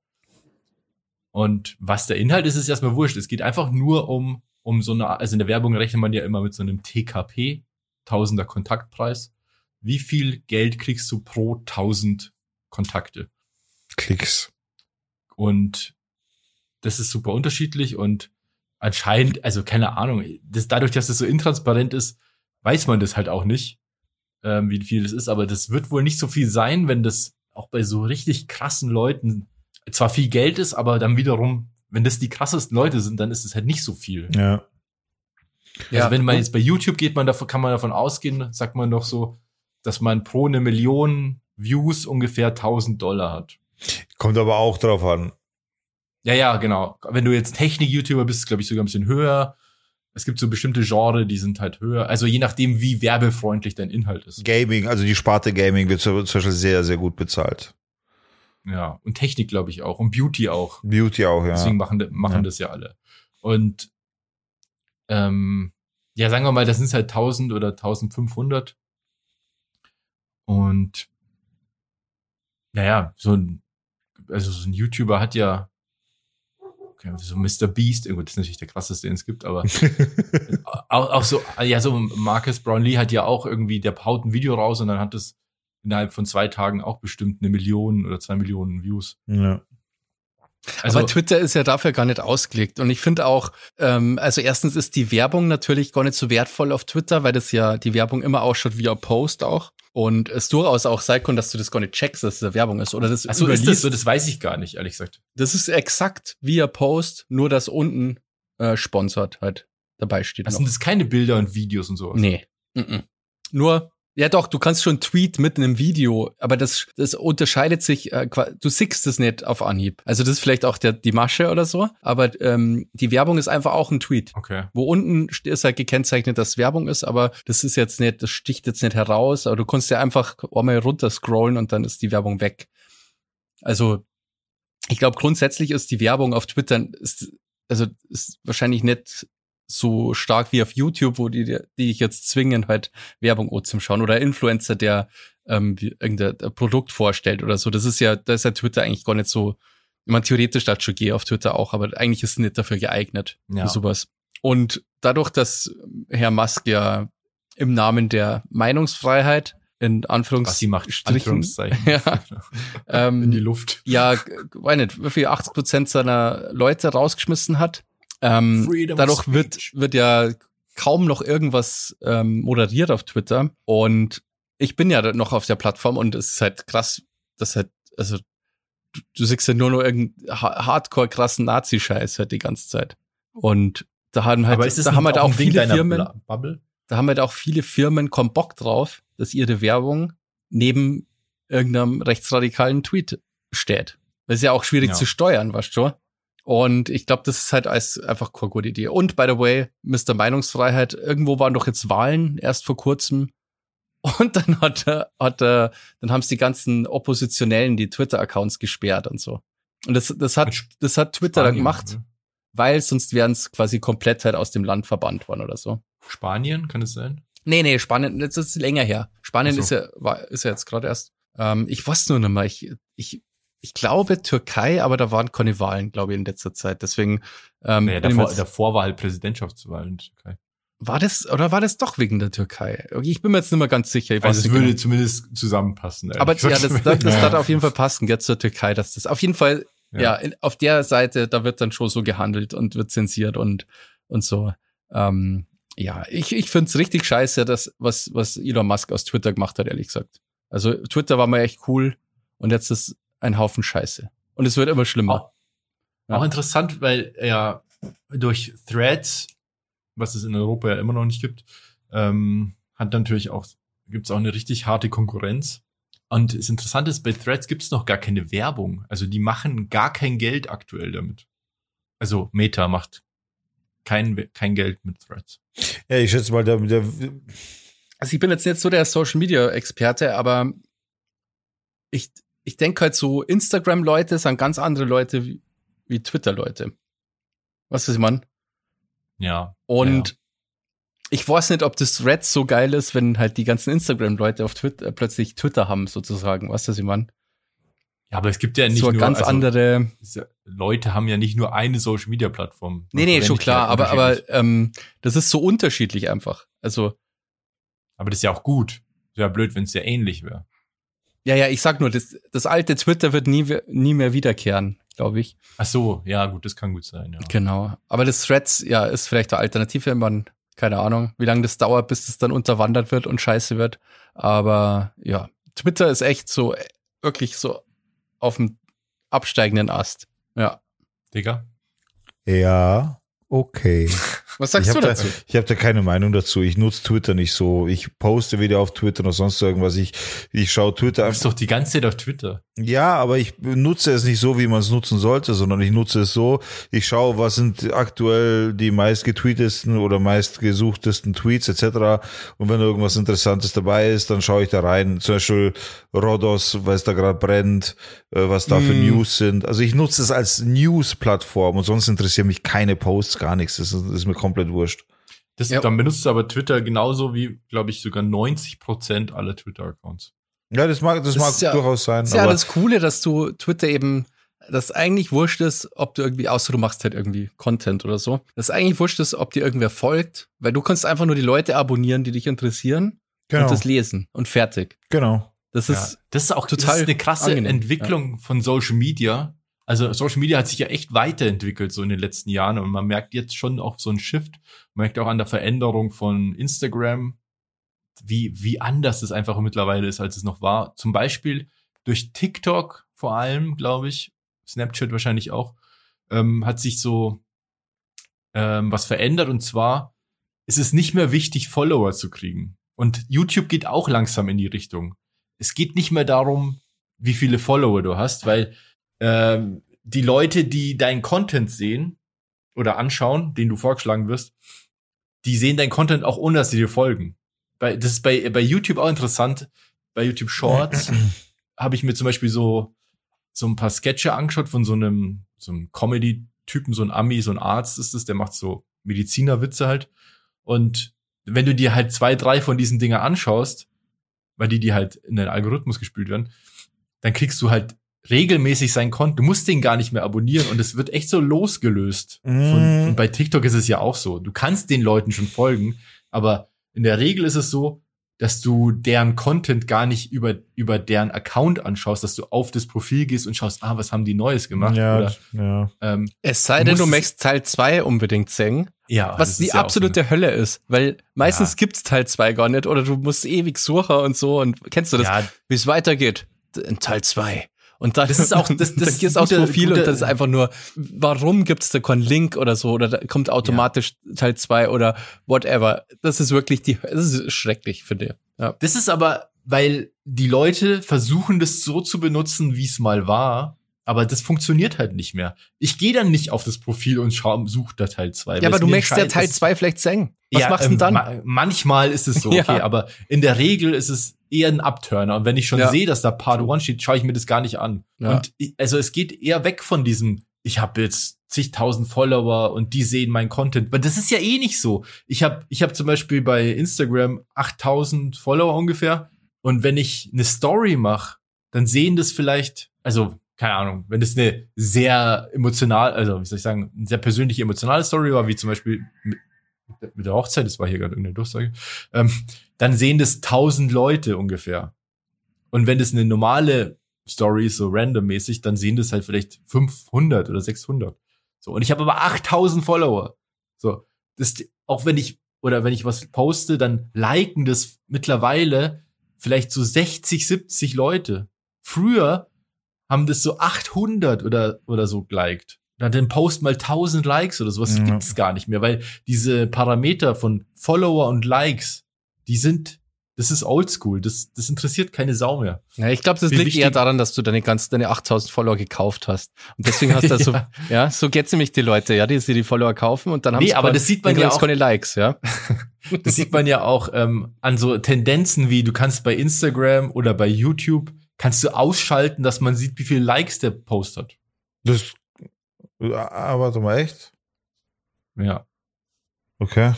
Und was der Inhalt ist, ist erstmal wurscht. Es geht einfach nur um, um so eine, also in der Werbung rechnet man ja immer mit so einem TKP, Tausender Kontaktpreis. Wie viel Geld kriegst du pro tausend Kontakte? Klicks. Und das ist super unterschiedlich und anscheinend, also keine Ahnung, das, dadurch, dass das so intransparent ist, weiß man das halt auch nicht, ähm, wie viel das ist, aber das wird wohl nicht so viel sein, wenn das auch bei so richtig krassen Leuten zwar viel Geld ist, aber dann wiederum, wenn das die krassesten Leute sind, dann ist es halt nicht so viel. Ja. Also wenn man jetzt bei YouTube geht, man davon, kann man davon ausgehen, sagt man doch so, dass man pro eine Million Views ungefähr 1000 Dollar hat. Kommt aber auch drauf an. Ja, ja, genau. Wenn du jetzt Technik-YouTuber bist, glaube ich sogar ein bisschen höher. Es gibt so bestimmte Genre, die sind halt höher. Also je nachdem, wie werbefreundlich dein Inhalt ist. Gaming, also die Sparte Gaming wird zum Beispiel sehr, sehr gut bezahlt. Ja, und Technik glaube ich auch und Beauty auch. Beauty auch, ja. Deswegen machen, machen Ja. das ja alle. Und ähm, ja, sagen wir mal, das sind halt 1000 oder 1500. Und naja, so ein, also so ein YouTuber hat ja okay, so Mr. Beast, gut, das ist natürlich der krasseste, den es gibt, aber *laughs* auch, auch so, ja, so Marcus Brownlee hat ja auch irgendwie, der haut ein Video raus und dann hat es innerhalb von zwei Tagen auch bestimmt eine Million oder zwei Millionen Views. ja. Also, aber Twitter ist ja dafür gar nicht ausgelegt. Und ich finde auch, ähm, also erstens ist die Werbung natürlich gar nicht so wertvoll auf Twitter, weil das ja die Werbung immer ausschaut wie ein Post auch. Und es durchaus auch sein kann, dass du das gar nicht checkst, dass das Werbung ist. Oder das Achso, ist das so? Das weiß ich gar nicht, ehrlich gesagt. Das ist exakt wie ein Post, nur dass unten äh, sponsert halt dabei steht. Das noch. sind das keine Bilder und Videos und sowas. Nee. Mhm. Nur, ja doch, du kannst schon Tweet mit einem Video, aber das, das unterscheidet sich, äh, du siehst es nicht auf Anhieb. Also das ist vielleicht auch der, die Masche oder so, aber ähm, die Werbung ist einfach auch ein Tweet. Okay. Wo unten st- ist halt gekennzeichnet, dass Werbung ist, aber das ist jetzt nicht, das sticht jetzt nicht heraus, aber du kannst ja einfach einmal runter scrollen und dann ist die Werbung weg. Also, ich glaube, grundsätzlich ist die Werbung auf Twitter, ist, also ist wahrscheinlich nicht so stark wie auf YouTube, wo die, die ich jetzt zwingen, halt Werbung zum Schauen oder Influencer, der ähm, irgendein Produkt vorstellt oder so. Das ist ja, da ist ja Twitter eigentlich gar nicht so, man theoretisch da schon gehe auf Twitter auch, aber eigentlich ist es nicht dafür geeignet Ja. für sowas. Und dadurch, dass Herr Musk ja im Namen der Meinungsfreiheit in Anführungsstrichen, Anführungszeichen. *laughs* ja, In die ähm, Luft. ja, weiß nicht, wie viel 80 Prozent seiner Leute rausgeschmissen hat. Ähm, Freedom dadurch wird, wird ja kaum noch irgendwas ähm, moderiert auf Twitter. Und ich bin ja noch auf der Plattform und es ist halt krass, dass halt, also du, du siehst ja nur noch irgendeinen ha- hardcore krassen Nazi-Scheiß halt die ganze Zeit. Und da haben halt, da haben halt auch viele Firmen, Bubble? da haben halt auch viele Firmen kommen Bock drauf, dass ihre Werbung neben irgendeinem rechtsradikalen Tweet steht. Das ist ja auch schwierig Ja. zu steuern, weißt du? Und ich glaube, das ist halt als einfach keine gute Idee. Und by the way, Mr. Meinungsfreiheit, irgendwo waren doch jetzt Wahlen erst vor kurzem. *laughs* Und dann hat er, hat er, dann haben es die ganzen Oppositionellen die Twitter-Accounts gesperrt und so. Und das, das hat, das hat Twitter dann Spanien, gemacht, oder? weil sonst wären es quasi komplett halt aus dem Land verbannt worden oder so. Spanien, kann es sein? Nee, nee, Spanien, das ist länger her. Spanien Ach ist so. ja, war, ist ja jetzt gerade erst. Ähm, ich weiß nur nicht mehr. Ich, ich, ich glaube Türkei, aber da waren keine Wahlen, glaube ich, in letzter Zeit. Deswegen ähm, Naja, davor, jetzt- davor war halt Präsidentschaftswahl in der Türkei. war das oder war das doch wegen der Türkei? Ich bin mir jetzt nicht mehr ganz sicher. Ich weiß Also es würde genau. zumindest zusammenpassen. Aber ja, gesagt. das, das, das *laughs* Ja. auf jeden Fall passen, jetzt zur Türkei, dass das auf jeden Fall, ja, Ja. in, auf der Seite, da wird dann schon so gehandelt und wird zensiert und, und so. Ähm, ja, ich, ich find's richtig scheiße, dass, was, was Elon Musk aus Twitter gemacht hat, ehrlich gesagt. Also Twitter war mal echt cool und jetzt ist ein Haufen Scheiße. Und es wird immer schlimmer. Auch, auch interessant, weil ja durch Threads, was es in Europa ja immer noch nicht gibt, ähm, hat natürlich auch, gibt es auch eine richtig harte Konkurrenz. Und das Interessante ist, bei Threads gibt es noch gar keine Werbung. Also die machen gar kein Geld aktuell damit. Also Meta macht kein, kein Geld mit Threads. Ja, ich schätze mal, der, der, Also ich bin jetzt nicht so der Social Media Experte, aber ich, ich denke halt so, Instagram-Leute sind ganz andere Leute wie, wie Twitter-Leute. Was ist man? Ja. Und Ja. ich weiß nicht, ob das Threads so geil ist, wenn halt die ganzen Instagram-Leute auf Twitter äh, plötzlich Twitter haben, sozusagen. Was ist man? ja, aber es gibt ja nicht So nur ganz also, andere. Leute haben ja nicht nur eine Social Media Plattform. Nee, nee, schon klar, aber, aber ähm, das ist so unterschiedlich einfach. Also, aber das ist ja auch gut. Wäre blöd, wenn es ja ähnlich wäre. Ja, ja, ich sag nur, das, das alte Twitter wird nie, nie mehr wiederkehren, glaube ich. Ach so, ja, gut, das kann gut sein, ja. Genau. Aber das Threads, ja, ist vielleicht eine Alternative, wenn man, keine Ahnung, wie lange das dauert, bis es dann unterwandert wird und scheiße wird. Aber ja, Twitter ist echt so, äh, wirklich so auf dem absteigenden Ast. Ja. Digga. ja, okay. Was sagst ich du dazu? Da, ich habe da keine Meinung dazu. Ich nutze Twitter nicht so. Ich poste weder auf Twitter noch sonst irgendwas. Ich, ich schaue Twitter Du einfach. bist doch die ganze Zeit auf Twitter. Ja, aber ich nutze es nicht so, wie man es nutzen sollte, sondern ich nutze es so. Ich schaue, was sind aktuell die meist getweetesten oder meist gesuchtesten Tweets etc. Und wenn irgendwas Interessantes dabei ist, dann schaue ich da rein. Zum Beispiel Rodos, weil es da gerade brennt, äh, was da für Mm. News sind. Also ich nutze es als News-Plattform und sonst interessieren mich keine Posts, gar nichts. Das ist, das ist mir komplett wurscht. Das, Ja. Dann benutzt du aber Twitter genauso wie, glaube ich, sogar 90 Prozent aller Twitter-Accounts. Ja, das mag, das Das mag ja- durchaus sein. Das ist ja aber das Coole, dass du Twitter eben, dass eigentlich wurscht ist, ob du irgendwie, außer du machst halt irgendwie Content oder so, dass eigentlich wurscht ist, ob dir irgendwer folgt, weil du kannst einfach nur die Leute abonnieren, die dich interessieren genau, und das lesen und fertig. genau. Das Ja, ist, das ist auch total das ist eine krasse angenehm, Entwicklung von Social Media. Also Social Media hat sich ja echt weiterentwickelt so in den letzten Jahren und man merkt jetzt schon auch so einen Shift. Man merkt auch an der Veränderung von Instagram, wie, wie anders es einfach mittlerweile ist, als es noch war. Zum Beispiel durch TikTok vor allem, glaube ich, Snapchat wahrscheinlich auch, ähm, hat sich so ähm, was verändert und zwar ist es nicht mehr wichtig, Follower zu kriegen. Und YouTube geht auch langsam in die Richtung. Es geht nicht mehr darum, wie viele Follower du hast, weil ähm, die Leute, die deinen Content sehen oder anschauen, den du vorgeschlagen wirst, die sehen deinen Content auch ohne, dass sie dir folgen. Bei, das ist bei, bei YouTube auch interessant. Bei YouTube Shorts *clears throat* habe ich mir zum Beispiel so, so ein paar Sketche angeschaut von so einem, so einem Comedy-Typen, so ein Ami, so ein Arzt ist es, der macht so Medizinerwitze halt. Und wenn du dir halt zwei, drei von diesen Dinger anschaust, weil die, die halt in den Algorithmus gespült werden, dann kriegst du halt regelmäßig sein Konto. Du musst den gar nicht mehr abonnieren und es wird echt so losgelöst. Von, Mm. und bei TikTok ist es ja auch so. Du kannst den Leuten schon folgen, aber in der Regel ist es so, dass du deren Content gar nicht über, über deren Account anschaust, dass du auf das Profil gehst und schaust, ah, was haben die Neues gemacht? Ja, Oder, ja. ähm, es sei denn, du möchtest Teil 2 unbedingt singen, ja, was die ja absolute Hölle ist, weil meistens Ja. gibt's Teil 2 gar nicht oder du musst ewig suchen und so und kennst du das, ja, wie es weitergeht? In Teil 2. Und dann, Das ist auch- *laughs* das- das dann ist aufs guter- Profil guter- und das ist einfach nur, warum gibt's da keinen Link oder so oder da kommt automatisch Teil 2 oder whatever. Das ist wirklich die, das ist schrecklich, finde ich. Ja. Das ist aber, weil die Leute versuchen, das so zu benutzen, wie es mal war. Aber das funktioniert halt nicht mehr. Ich gehe dann nicht auf das Profil und schau, such da Teil 2. Ja, aber du möchtest ja Teil 2 vielleicht singen. Was machst du denn dann? Ma manchmal ist es so, *laughs* Ja. okay, aber in der Regel ist es eher ein Upturner. Und wenn ich schon Ja. sehe, dass da Part 1 steht, schaue ich mir das gar nicht an. Ja. Und ich, also es geht eher weg von diesem, ich habe jetzt zigtausend Follower und die sehen meinen Content. Weil das ist ja eh nicht so. Ich habe ich hab zum Beispiel bei Instagram 8000 Follower ungefähr. Und wenn ich eine Story mache, dann sehen das vielleicht, also keine Ahnung, wenn das eine sehr emotional, also wie soll ich sagen, eine sehr persönliche emotionale Story war, wie zum Beispiel mit, mit der Hochzeit, das war hier gerade irgendeine Durchsage, ähm, dann sehen das tausend Leute ungefähr. Und wenn das eine normale Story ist, so randommäßig, dann sehen das halt vielleicht 500 oder 600. So, und ich habe aber 8000 Follower. So, das, auch wenn ich, oder wenn ich was poste, dann liken das mittlerweile vielleicht so 60, 70 Leute. Früher haben das so 800 oder, oder so geliked. Dann den Post mal 1000 Likes oder sowas Ja. gibt's gar nicht mehr, weil diese Parameter von Follower und Likes, die sind, das ist oldschool, das, das interessiert keine Sau mehr. Ja, ich glaube, das Wie liegt wichtig- eher daran, dass du deine ganzen, deine 8000 Follower gekauft hast. Und deswegen hast du *laughs* so, Ja. ja, so geht's nämlich die Leute, ja, die sich die Follower kaufen und dann haben Nee, aber keine- das sieht man ja auch- keine Likes, ja. Das sieht man ja auch ähm, an so Tendenzen wie du kannst bei Instagram oder bei YouTube kannst du ausschalten, dass man sieht, wie viele Likes der Post hat. Das, ah, warte mal, echt? Ja. Okay.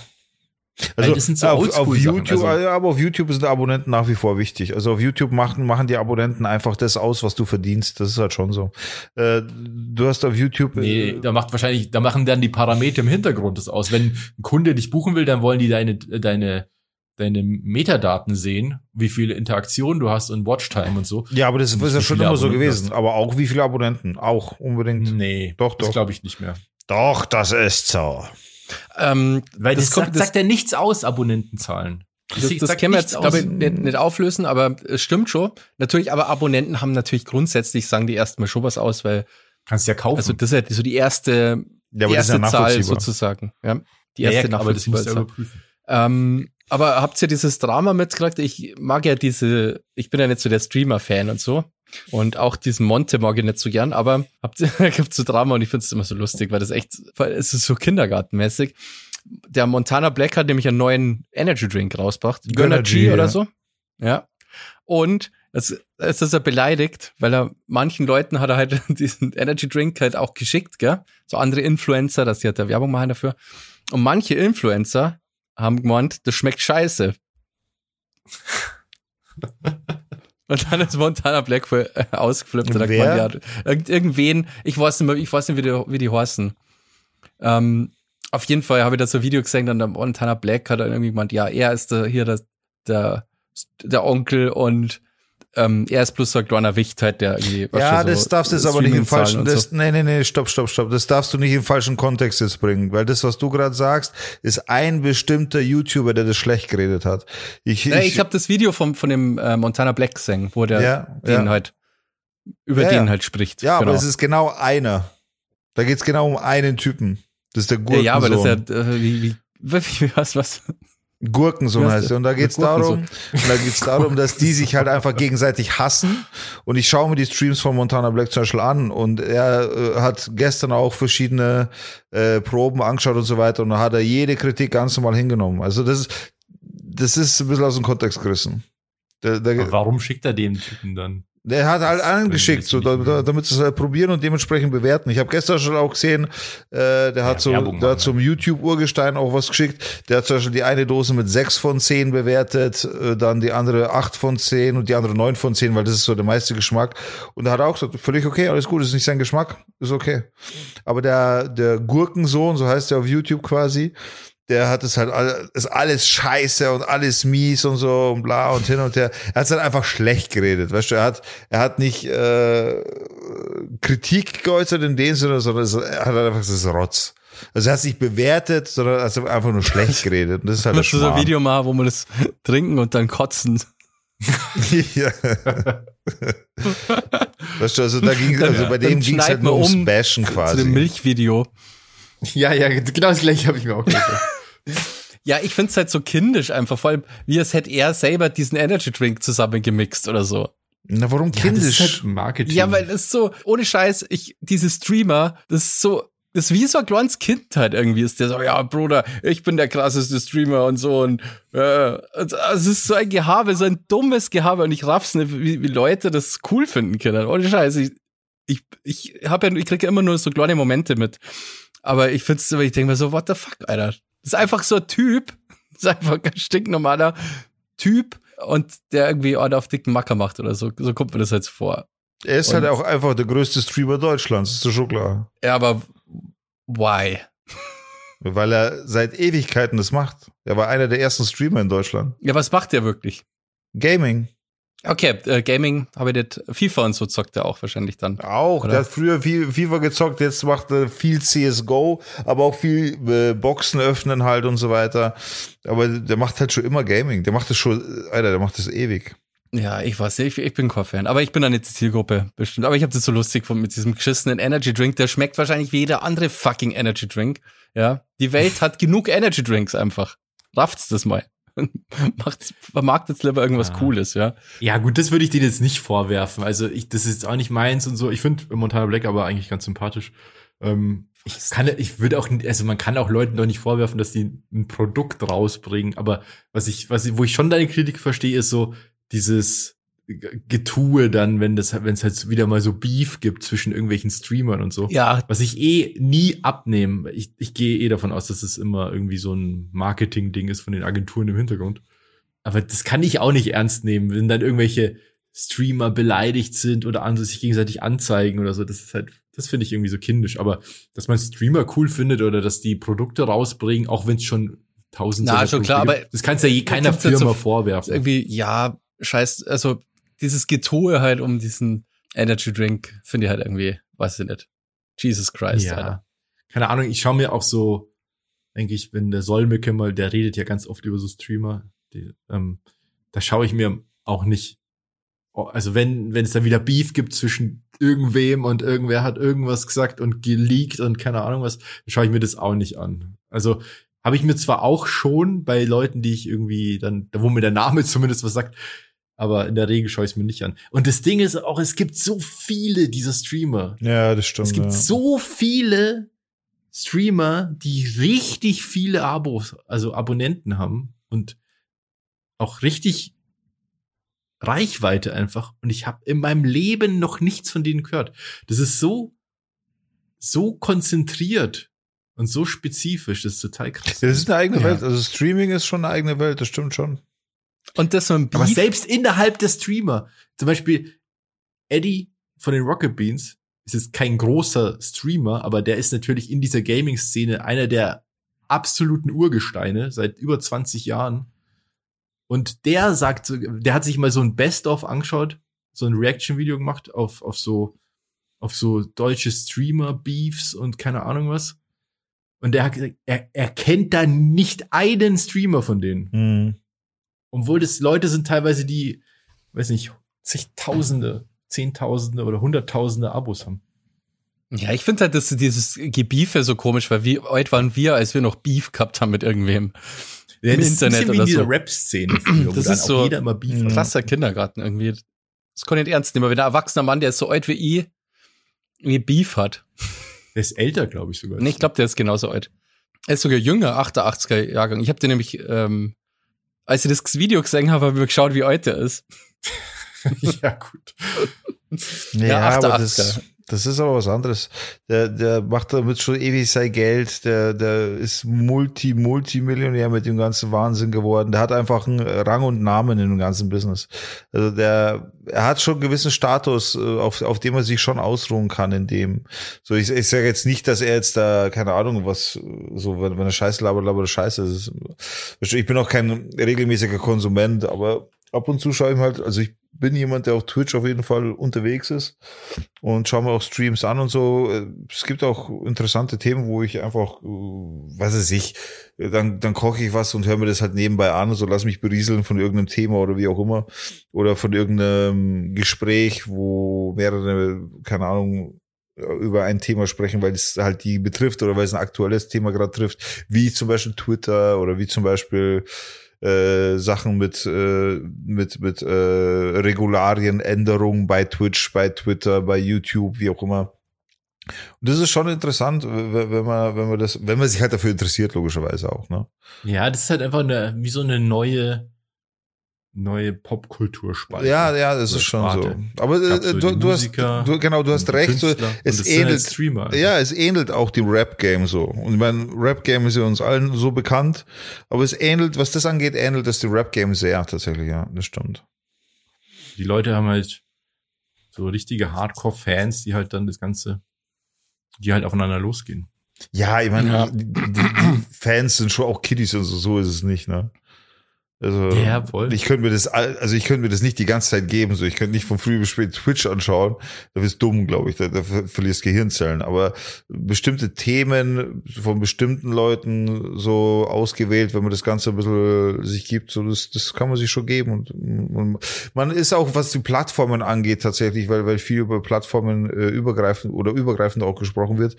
Also das sind so auf, auf YouTube, also- aber auf YouTube sind Abonnenten nach wie vor wichtig. Also auf YouTube machen, machen die Abonnenten einfach das aus, was du verdienst. Das ist halt schon so. Äh, du hast auf YouTube. Nee, äh, da macht wahrscheinlich, da machen dann die Parameter im Hintergrund das aus. Wenn ein Kunde dich buchen will, dann wollen die deine, deine, deine Metadaten sehen, wie viele Interaktionen du hast und Watchtime und so. ja, aber das ist ja schon immer so gewesen. Aber auch wie viele Abonnenten? Auch unbedingt. Nee, Doch, das doch. glaube ich nicht mehr. Doch, das ist so. Ähm, Weil das, Das kommt- sagt, das- sagt ja nichts aus, Abonnentenzahlen. das, das sagt können wir jetzt, glaube ich, aus. nicht, nicht auflösen, aber es stimmt schon. Natürlich, aber Abonnenten haben natürlich grundsätzlich, sagen die erstmal schon was aus, weil, Kannst ja kaufen. also das ist ja so die erste, Ja, aber das ist ja erste Zahl sozusagen, ja. Die erste ja, aber das musst du nachvollziehbar. überprüfen. Ähm, aber habt ihr dieses Drama mitgekriegt? Ich mag ja diese, ich bin ja nicht so der Streamer-Fan und so. Und auch diesen Monte mag ich nicht so gern, aber habt ihr, *laughs* da gibt's so Drama und ich find's immer so lustig, weil das echt, weil es ist so kindergartenmäßig. Der Montana Black hat nämlich einen neuen Energy Drink rausgebracht. Gönner G Gönner G, oder ja. so. Ja. Und es, es ist er beleidigt, weil er manchen Leuten hat er halt *laughs* diesen Energy Drink halt auch geschickt, gell? So andere Influencer, dass sie halt da Werbung machen dafür. Und manche Influencer haben gemeint, das schmeckt scheiße. *laughs* Und dann ist Montana Black äh, ausgeflippt und hat Wer? gemeint, ja, irgend, irgendwen, ich weiß nicht mehr, ich weiß nicht, wie die, wie die heißen. Ähm, auf jeden Fall habe ich da so ein Video gesehen, dann der Montana Black hat dann irgendwie gemeint, ja, er ist der, hier der, der, der Onkel und ähm, er ist so ein kleiner Wicht halt, der irgendwie. Ja, so das darfst du jetzt aber nicht im falschen, das, so. nee, nee, nee, stopp, stopp, stopp. Das darfst du nicht im falschen Kontext jetzt bringen, weil das, was du gerade sagst, ist ein bestimmter YouTuber, der das schlecht geredet hat. Ich, Ja, ich habe das Video vom, von dem äh, Montana Black gesehen, wo der Ja, den ja. halt über Ja, den ja. halt spricht. ja, genau. aber es ist genau einer. Da geht's genau um einen Typen. Das ist der ja, Gurkensohn. ja, aber das ist ja, äh, wie, wie, wie, was, was? Gurkensohn Ja, heißt er. Und da geht's darum, und da geht's darum, dass die sich halt einfach gegenseitig hassen. Und ich schaue mir die Streams von Montana Black zum Beispiel an und er äh, hat gestern auch verschiedene äh, Proben angeschaut und so weiter und da hat er jede Kritik ganz normal hingenommen. Also das ist, das ist ein bisschen aus dem Kontext gerissen. Der, Aber warum schickt er dem Typen dann? Der hat halt allen geschickt, so, da, da, damit sie es halt probieren und dementsprechend bewerten. Ich habe gestern schon auch gesehen, äh, der hat Ja, so, Werbung der hat machen, zum YouTube-Urgestein auch was geschickt. Der hat zum Beispiel die eine Dose mit 6 von 10 bewertet, äh, dann die andere 8 von 10 und die andere 9 von 10, weil das ist so der meiste Geschmack. Und da hat er auch gesagt, völlig okay, alles gut, ist nicht sein Geschmack, ist okay. Aber der, der Gurkensohn, so heißt der auf YouTube quasi, der hat es halt, ist alles scheiße und alles mies und so und bla und hin und her. Er hat es halt einfach schlecht geredet, weißt du, er hat, er hat nicht äh, Kritik geäußert in dem Sinne, sondern es, er hat halt einfach das ist Rotz. Also er hat es nicht bewertet, sondern er hat einfach nur schlecht geredet. Und das ist halt Musst du so ein. Video machen, wo man das trinken und dann kotzen. *laughs* ja. weißt du, also da ging, also bei dann dem ging es halt nur ums um Bashen Zu dem quasi. Milchvideo. Ja, ja, genau das gleiche habe ich mir auch gedacht. Ja, ich find's halt so kindisch einfach, vor allem, wie es hätte er selber diesen Energy Drink zusammengemixt oder so. Na, warum Ja, kindisch? ist halt Marketing. Ja, weil es so, ohne Scheiß, ich, diese Streamer, das ist so, das ist wie so ein kleines Kind halt irgendwie ist der so, ja, Bruder, ich bin der krasseste Streamer und so und äh, es ist so ein Gehabe, so ein dummes Gehabe und ich raff's nicht, wie, wie Leute das cool finden können. Ohne Scheiß, ich, ich, ich habe ja, ich kriege ja immer nur so kleine Momente mit. Aber ich find's, ich denke mir so, what the fuck, Alter. Ist einfach so ein Typ, *laughs* ist einfach ein stinknormaler Typ und der irgendwie einen auf dicken Macker macht oder so. So kommt mir das jetzt vor. er ist und- halt auch einfach der größte Streamer Deutschlands, ist doch schon klar. Ja, aber why? Weil er seit Ewigkeiten das macht. Er war einer der ersten Streamer in Deutschland. Ja, was macht der wirklich? Gaming. Okay, äh, Gaming habe ich nicht. FIFA und so zockt er auch wahrscheinlich dann. Auch. Oder? Der hat früher viel FIFA gezockt, jetzt macht er viel CSGO, aber auch viel äh, Boxen öffnen halt und so weiter. Aber der macht halt schon immer Gaming. Der macht das schon, Alter, der macht das ewig. Ja, ich weiß nicht, ich, ich bin kein Fan. Aber ich bin da nicht die Zielgruppe, bestimmt. Aber ich habe das so lustig gefunden mit diesem geschissenen Energy Drink. Der schmeckt wahrscheinlich wie jeder andere fucking Energy Drink. Ja, die Welt *laughs* hat genug Energy Drinks einfach. Rafft's das mal. *laughs* Macht, vermarktet lieber irgendwas Ah. Cooles, ja. Ja, gut, das würde ich denen jetzt nicht vorwerfen. Also ich, das ist auch nicht meins und so. Ich finde Montana Black aber eigentlich ganz sympathisch. Ähm, ich kann, ich würde auch, nicht- also man kann auch Leuten doch nicht vorwerfen, dass die ein Produkt rausbringen. Aber was ich, was ich, wo ich schon deine Kritik verstehe, ist so dieses Getue dann, wenn das, wenn es halt wieder mal so Beef gibt zwischen irgendwelchen Streamern und so. Ja, Was ich eh nie abnehme. Ich, ich gehe eh davon aus, dass es immer irgendwie so ein Marketing-Ding ist von den Agenturen im Hintergrund. Aber das kann ich auch nicht ernst nehmen, wenn dann irgendwelche Streamer beleidigt sind oder andere sich gegenseitig anzeigen oder so. Das ist halt, das finde ich irgendwie so kindisch. Aber dass man Streamer cool findet oder dass die Produkte rausbringen, auch wenn es schon tausend Na, schon klar, gibt, aber das kannst du ja je keiner Firma so- vorwerfen. irgendwie, ja, scheiß, also dieses Getue halt um diesen Energy Drink finde ich halt irgendwie, weiß ich nicht. Jesus Christ, Alter. Ja. Keine Ahnung, ich schaue mir auch so, denke ich, wenn der Solmecke mal, der redet ja ganz oft über so Streamer, die, ähm, da schaue ich mir auch nicht, oh, also wenn, wenn es da wieder Beef gibt zwischen irgendwem und irgendwer hat irgendwas gesagt und geleakt und keine Ahnung was, dann schaue ich mir das auch nicht an. Also Habe ich mir zwar auch schon bei Leuten, die ich irgendwie dann, wo mir der Name *laughs* zumindest was sagt, aber in der Regel schaue ich es mir nicht an. Und das Ding ist auch, es gibt so viele dieser Streamer. Ja, das stimmt. Es gibt ja. so viele Streamer, die richtig viele Abos, also Abonnenten haben und auch richtig Reichweite einfach. Und ich habe in meinem Leben noch nichts von denen gehört. Das ist so, so konzentriert und so spezifisch. Das ist total krass. Das ist eine eigene Ja. Welt. Also Streaming ist schon eine eigene Welt, das stimmt schon. Und das so ein Aber Beef. selbst innerhalb der Streamer, zum Beispiel Eddie von den Rocket Beans, ist jetzt kein großer Streamer, aber der ist natürlich in dieser Gaming-Szene einer der absoluten Urgesteine seit über 20 Jahren. Und der sagt, der hat sich mal so ein Best-of angeschaut, so ein Reaction-Video gemacht auf, auf so, auf so deutsche Streamer-Beefs und keine Ahnung was. Und der hat gesagt, er, er kennt da nicht einen Streamer von denen. Hm. Obwohl das Leute sind teilweise, die, weiß nicht, zigtausende, zehntausende oder hunderttausende Abos haben. Ja, ich finde halt, dass dieses Gebiefe so komisch war. Wie alt waren wir, als wir noch Beef gehabt haben mit irgendwem? Im das ist Internet ein oder so. Rap-Szene, *clears throat* Das ist so- jeder immer Beef hat. Krasser Kindergarten irgendwie. Das kann ich nicht ernst nehmen. Wenn ein erwachsener Mann, der ist so alt wie ich, irgendwie Beef hat. Der ist älter, glaube ich sogar. Nee, ich glaube, der ist genauso alt. Er ist sogar jünger, 88er Jahrgang. Ich habe den nämlich, ähm, als ich das Video gesehen habe, habe ich mir geschaut, wie alt der ist. *laughs* ja, gut. Ja, Ja, aber 88er. Das, ist aber was anderes. Der, der macht damit schon ewig sein Geld. Der, der ist Multi, Multimillionär mit dem ganzen Wahnsinn geworden. Der hat einfach einen Rang und Namen in dem ganzen Business. Also der, er hat schon einen gewissen Status, äh, auf, auf dem er sich schon ausruhen kann in dem. So, ich, ich sage jetzt nicht, dass er jetzt da, keine Ahnung, was, so, wenn, wenn er Scheiße labert, labert er Scheiße. Ist, ich bin auch kein regelmäßiger Konsument, aber ab und zu schaue ich halt, also ich bin jemand, der auf Twitch auf jeden Fall unterwegs ist und schaue mir auch Streams an und so. Es gibt auch interessante Themen, wo ich einfach, äh, was weiß ich, dann, dann koche ich was und höre mir das halt nebenbei an und so lass mich berieseln von irgendeinem Thema oder wie auch immer oder von irgendeinem Gespräch, wo mehrere, keine Ahnung, über ein Thema sprechen, weil es halt die betrifft oder weil es ein aktuelles Thema gerade trifft, wie zum Beispiel Twitter oder wie zum Beispiel äh, Sachen mit äh, mit mit äh, Regularien, Änderungen bei Twitch, bei Twitter, bei YouTube, wie auch immer. Und das ist schon interessant, wenn man wenn man das, wenn man sich halt dafür interessiert, logischerweise auch, ne? Ja, das ist halt einfach eine, wie so eine neue, neue Popkulturspalte. Ja, ja, das ist schon Sparte. so. Aber äh, Gab so du, du hast du, genau, du hast recht. So, es das halt ähnelt Streamer. Ja, es ähnelt auch dem Rap-Game so. Und ich meine, Rap-Game ist ja uns allen so bekannt, aber es ähnelt, was das angeht, ähnelt es dem Rap-Game sehr tatsächlich, ja, das stimmt. Die Leute haben halt so richtige Hardcore-Fans, die halt dann das Ganze, die halt aufeinander losgehen. Ja, ich meine, Ja. die, die, die Fans sind schon auch Kiddies und so, so ist es nicht, ne? Also, Ja, voll. ich könnte mir das, also ich könnte mir das nicht die ganze Zeit geben, so. Ich könnte nicht von früh bis spät Twitch anschauen, da wirst dumm, glaube ich, da, da ver- verlierst Gehirnzellen, aber bestimmte Themen von bestimmten Leuten so ausgewählt, wenn man das Ganze ein bisschen sich gibt, so das, das kann man sich schon geben. Und, und man ist auch, was die Plattformen angeht tatsächlich, weil, weil viel über Plattformen äh, übergreifend oder übergreifend auch gesprochen wird,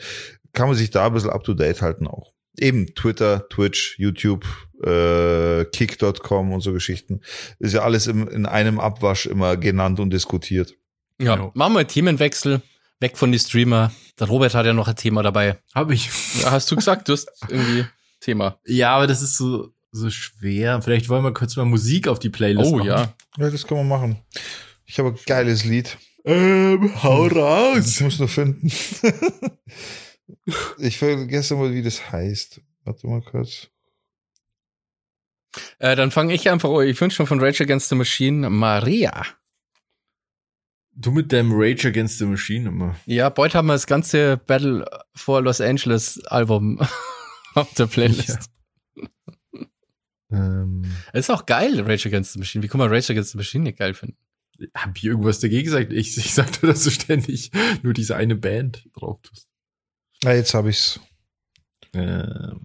kann man sich da ein bisschen up to date halten auch. Eben Twitter, Twitch, YouTube, äh, Kick.com und so Geschichten. Ist ja alles im, in einem Abwasch immer genannt und diskutiert. Ja, Genau. machen wir einen Themenwechsel. Weg von die Streamer. Der Robert hat ja noch ein Thema dabei. Habe ich. Ja, hast du gesagt, du hast irgendwie Thema. Ja, aber das ist so, so schwer. Vielleicht wollen wir kurz mal Musik auf die Playlist Oh machen. ja. Ja, das kann man machen. Ich habe ein geiles Lied. Ähm, hau raus. Ich muss nur finden. *laughs* ich vergesse mal, wie das heißt. Warte mal kurz. Äh, dann fange ich einfach, oh, ich wünsche mir von Rage Against the Machine Maria. Du mit deinem Rage Against the Machine immer. Ja, heute haben wir das ganze Battle for Los Angeles Album *laughs* auf der Playlist. Ähm, Ist auch geil, Rage Against the Machine. Wie kann man Rage Against the Machine nicht geil finden? hab ich irgendwas dagegen gesagt? Ich, ich sagte, dass du ständig nur diese eine Band drauf tust. Ah, jetzt habe ich's. Ähm,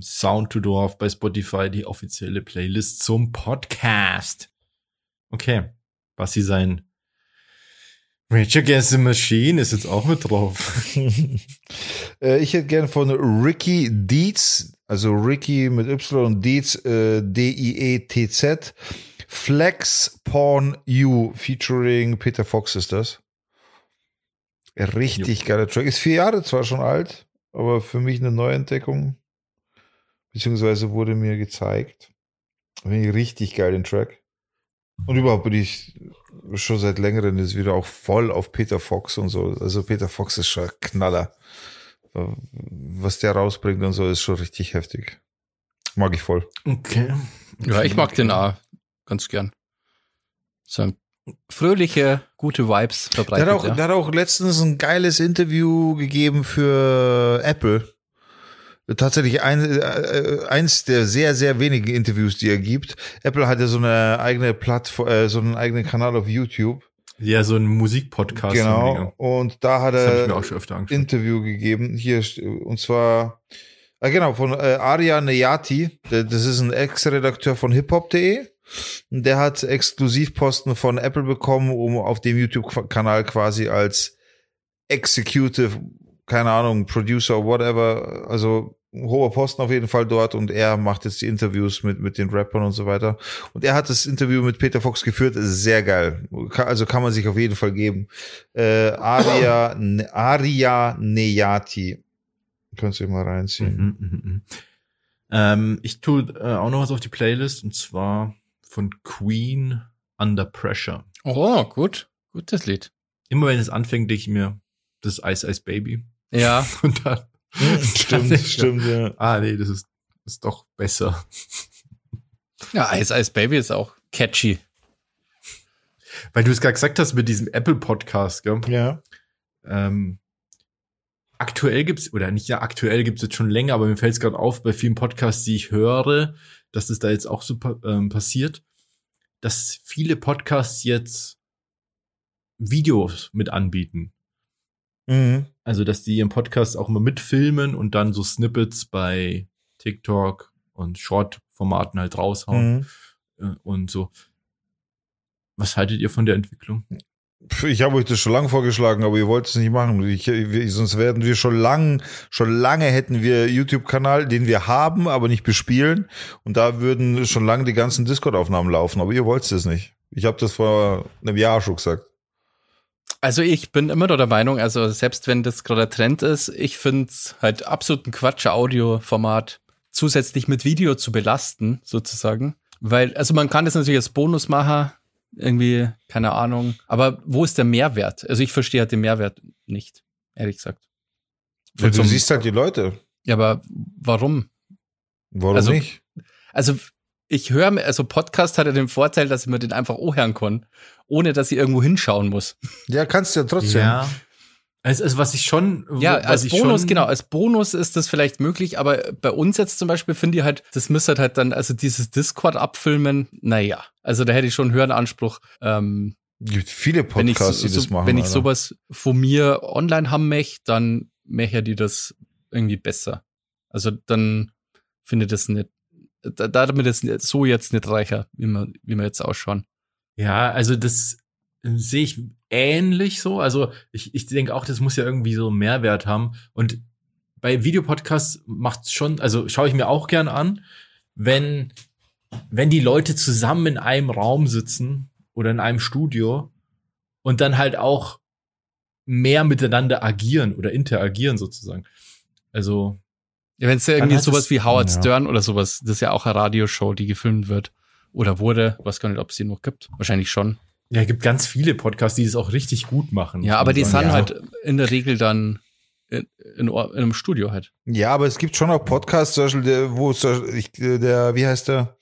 Sound to Dorf bei Spotify, die offizielle Playlist zum Podcast. Okay. Basti sein Rage Against the Machine ist jetzt auch mit drauf. *laughs* äh, ich hätte gern von Ricky Dietz, also Ricky mit Y und Dietz, äh, D-I-E-T-Z, Flex Porn U, featuring Peter Fox ist das. Richtig geiler Track. Ist vier Jahre zwar schon alt, aber für mich eine Neuentdeckung. Beziehungsweise wurde mir gezeigt. Finde ich richtig geil, den Track. Und überhaupt bin ich schon seit längerem jetzt wieder auch voll auf Peter Fox und so. Also Peter Fox ist schon Knaller. Was der rausbringt und so ist schon richtig heftig. Mag ich voll. Okay. Ja, ich mag den auch ganz gern. So fröhliche, gute Vibes verbreitet. Der hat, auch, ja. der hat auch letztens ein geiles Interview gegeben für Apple. Tatsächlich ein, äh, eins der sehr, sehr wenigen Interviews, die er gibt. Apple hat ja so eine eigene Plattform, äh, so einen eigenen Kanal auf YouTube. Ja, so ein Musikpodcast. Genau. Und da hat Das habe ich mir er auch schon öfter angeschaut. Interview gegeben. Hier, und zwar, ah, genau, von äh, Arya Neyati. Das ist ein Ex-Redakteur von hiphop.de. Der hat Exklusivposten von Apple bekommen, um auf dem YouTube-Kanal quasi als Executive, keine Ahnung, Producer, whatever, also hoher Posten auf jeden Fall dort und er macht jetzt die Interviews mit, mit den Rappern und so weiter. Und er hat das Interview mit Peter Fox geführt, sehr geil. Also kann man sich auf jeden Fall geben. Äh, Aria, Aria Neyati. Könnt ihr mal reinziehen. Mhm, mhm, mhm. Ähm, ich tue äh, auch noch was auf die Playlist und zwar von Queen Under Pressure. Oh, gut. Gutes Lied. Immer wenn es anfängt, denke ich mir, das ist Ice Ice Baby. Ja. *laughs* *laughs* Und dann, Stimmt, stimmt, ja. ah nee, das ist, ist doch besser. Ja, Ice Ice Baby ist auch catchy. Weil du es gerade gesagt hast mit diesem Apple Podcast, gell? Ja. Ähm, aktuell gibt's oder nicht ja aktuell gibt's jetzt schon länger, aber mir fällt es gerade auf bei vielen Podcasts, die ich höre, dass das da jetzt auch so ähm, passiert, dass viele Podcasts jetzt Videos mit anbieten. Mhm. Also, dass die ihren Podcast auch immer mitfilmen und dann so Snippets bei TikTok und Short-Formaten halt raushauen Mhm. äh, und so. Was haltet ihr von der Entwicklung? Ich habe euch das schon lange vorgeschlagen, aber ihr wollt es nicht machen. Ich, wir, sonst werden wir schon lang, schon lange hätten wir YouTube-Kanal, den wir haben, aber nicht bespielen. Und da würden schon lange die ganzen Discord-Aufnahmen laufen. Aber ihr wollt es nicht. Ich habe das vor einem Jahr schon gesagt. Also ich bin immer noch der Meinung, also selbst wenn das gerade Trend ist, ich finde es halt absoluten Quatsch, Audioformat zusätzlich mit Video zu belasten, sozusagen. Weil, also man kann das natürlich als Bonus machen, irgendwie, keine Ahnung. Aber wo ist der Mehrwert? Also ich verstehe halt den Mehrwert nicht, ehrlich gesagt. Ja, du siehst halt die Leute. Ja, aber warum? Warum Also- nicht? Also ich höre mir, also Podcast hat ja den Vorteil, dass ich mir den einfach auch hören kann, ohne dass ich irgendwo hinschauen muss. Ja, kannst du ja trotzdem. Also, also was ich schon, Ja, was als ich Bonus, schon, genau, als Bonus ist das vielleicht möglich, aber bei uns jetzt zum Beispiel finde ich halt, das müsste halt dann, also dieses Discord abfilmen, naja, also da hätte ich schon einen höheren Anspruch, ähm, Gibt viele Podcasts, so, die das so, machen. wenn ich Alter. sowas von mir online haben möchte, dann möchte die das irgendwie besser. Also dann finde ich das nicht, da, damit ist so jetzt nicht reicher, wie wir, wie wir jetzt ausschauen. Ja, also das sehe ich ähnlich so. Also ich, ich denke auch, das muss ja irgendwie so einen Mehrwert haben. Und bei Videopodcasts macht's schon, also schaue ich mir auch gern an, wenn, wenn die Leute zusammen in einem Raum sitzen oder in einem Studio und dann halt auch mehr miteinander agieren oder interagieren sozusagen. Also Ja, wenn es ja irgendwie sowas wie Howard ja. Stern oder sowas, das ist ja auch eine Radioshow, die gefilmt wird oder wurde, weiß gar nicht, ob es die noch gibt. Wahrscheinlich schon. Ja, gibt ganz viele Podcasts, die das auch richtig gut machen. Ja, aber die sind ja. halt in der Regel dann in, in, in einem Studio halt. Ja, aber es gibt schon auch Podcasts, zum Beispiel, der, wo es, ich, der, wie heißt der?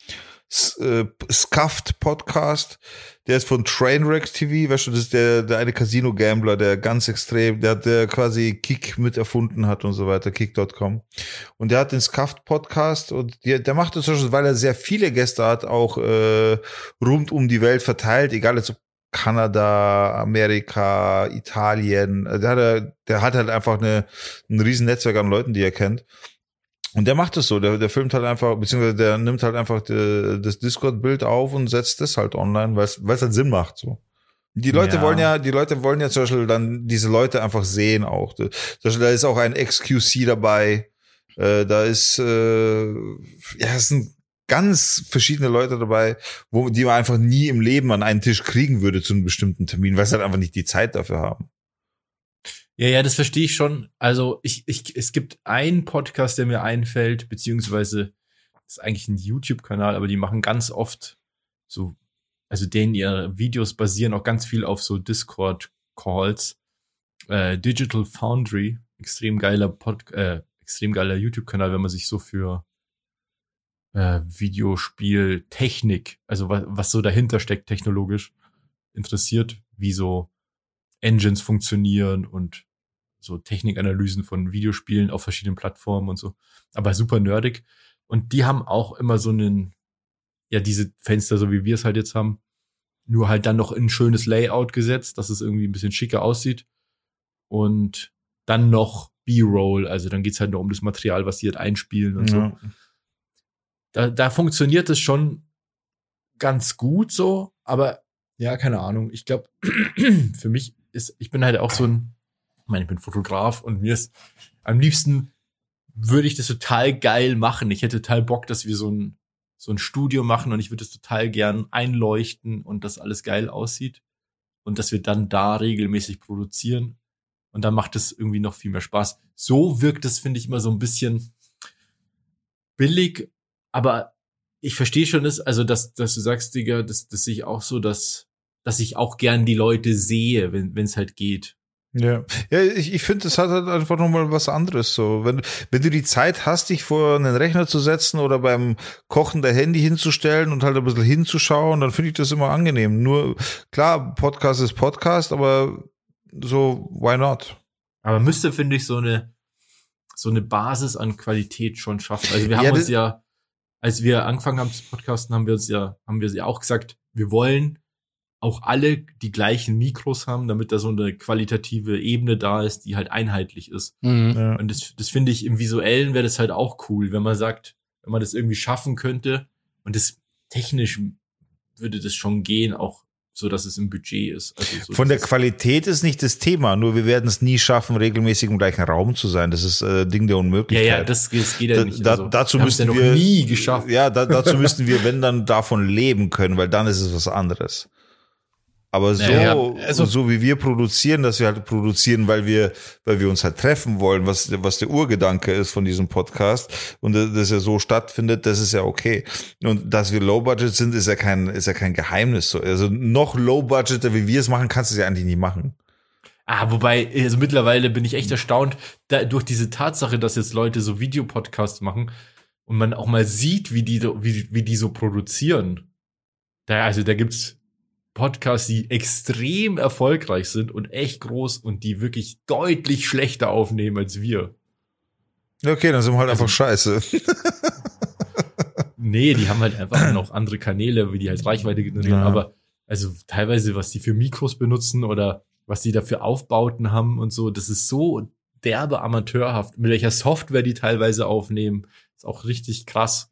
Äh, Scuffed Podcast, der ist von Trainwreck TV, weißt du, das ist der, der eine Casino-Gambler, der ganz extrem, der, der quasi Kick mit erfunden hat und so weiter, Kick.com. Und der hat den Scuffed Podcast und der, der macht das weil er sehr viele Gäste hat, auch äh, rund um die Welt verteilt, egal jetzt ob Kanada, Amerika, Italien. Also Der hat, er- der hat halt einfach eine, ein riesen Netzwerk an Leuten, die er kennt. Und der macht es so, der, der filmt halt einfach, beziehungsweise der nimmt halt einfach de, das Discord-Bild auf und setzt das halt online, weil es halt Sinn macht so. Die Leute Ja. wollen ja, die Leute wollen ja zum Beispiel dann diese Leute einfach sehen auch. Zum Beispiel, da ist auch ein XQC dabei. Äh, da ist, äh, ja, es sind ganz verschiedene Leute dabei, wo, die man einfach nie im Leben an einen Tisch kriegen würde zu einem bestimmten Termin, weil sie halt einfach nicht die Zeit dafür haben. Ja, ja, das verstehe ich schon. Also ich, ich, es gibt einen Podcast, der mir einfällt, beziehungsweise ist eigentlich ein YouTube-Kanal, aber die machen ganz oft so, also denen ihre Videos basieren auch ganz viel auf so Discord-Calls. Äh, Digital Foundry, extrem geiler Pod, äh, extrem geiler YouTube-Kanal, wenn man sich so für äh, Videospieltechnik, also was, was so dahinter steckt technologisch, interessiert, wie so Engines funktionieren und so Technikanalysen von Videospielen auf verschiedenen Plattformen und so. Aber super nerdig. Und die haben auch immer so einen, ja, diese Fenster, so wie wir es halt jetzt haben, nur halt dann noch in ein schönes Layout gesetzt, dass es irgendwie ein bisschen schicker aussieht. Und dann noch B-Roll, also dann geht's halt nur um das Material, was die halt einspielen und so Ja. da, da funktioniert es schon ganz gut so, aber ja, keine Ahnung. Ich glaube, *clears throat* für mich ist, ich bin halt auch so ein, ich meine, ich bin Fotograf und mir ist am liebsten würde ich das total geil machen. Ich hätte total Bock, dass wir so ein, so ein Studio machen und ich würde es total gern einleuchten und das alles geil aussieht und dass wir dann da regelmäßig produzieren und dann macht es irgendwie noch viel mehr Spaß. So wirkt es, finde ich, immer so ein bisschen billig aber ich verstehe schon das, also dass, dass du sagst, Digga, das, das sehe ich auch so, dass, dass ich auch gern die Leute sehe, wenn es halt geht. Ja, ja ich, ich finde, es hat halt einfach nochmal was anderes. So, wenn, wenn du die Zeit hast, dich vor einen Rechner zu setzen oder beim Kochen der Handy hinzustellen und halt ein bisschen hinzuschauen, dann finde ich das immer angenehm. Nur, klar, Podcast ist Podcast, aber so, why not? Aber müsste, finde ich, so eine, so eine Basis an Qualität schon schaffen. Also wir haben Ja, uns ja, als wir angefangen haben zu podcasten, haben wir uns ja, haben wir ja auch gesagt, wir wollen auch alle die gleichen Mikros haben, damit da so eine qualitative Ebene da ist, die halt einheitlich ist. Mhm. Ja. Und das, das finde ich im Visuellen wäre das halt auch cool, wenn man sagt, wenn man das irgendwie schaffen könnte und das technisch würde das schon gehen, auch so, dass es im Budget ist. Also so Von der Qualität ist nicht das Thema, nur wir werden es nie schaffen, regelmäßig im gleichen Raum zu sein. Das ist äh, Ding der ja, Unmöglichkeit. ja, das, das geht ja Da, nicht. da, Also, dazu müssen ja noch wir nie geschafft. Ja, da, dazu müssten wir, wenn dann davon leben können, weil dann ist es was anderes. Aber so, Naja, also- so wie wir produzieren, dass wir halt produzieren, weil wir, weil wir uns halt treffen wollen, was, was der Urgedanke ist von diesem Podcast und dass er so stattfindet, das ist ja okay. Und dass wir Low Budget sind, ist ja kein, ist ja kein Geheimnis. So. Also noch Low Budgeter, wie wir es machen, kannst du es ja eigentlich nie machen. Ah, wobei, also mittlerweile bin ich echt erstaunt, da, durch diese Tatsache, dass jetzt Leute so Videopodcasts machen und man auch mal sieht, wie die, wie, wie die so produzieren. Da, also da gibt's Podcasts, die extrem erfolgreich sind und echt groß und die wirklich deutlich schlechter aufnehmen als wir. Okay, dann sind wir halt Also- einfach scheiße. *laughs* Nee, die haben halt einfach *clears throat* noch andere Kanäle, wie die halt Reichweite generieren. Ja. Aber also teilweise, was die für Mikros benutzen oder was die da für Aufbauten haben und so, das ist so derbe amateurhaft. Mit welcher Software die teilweise aufnehmen, ist auch richtig krass.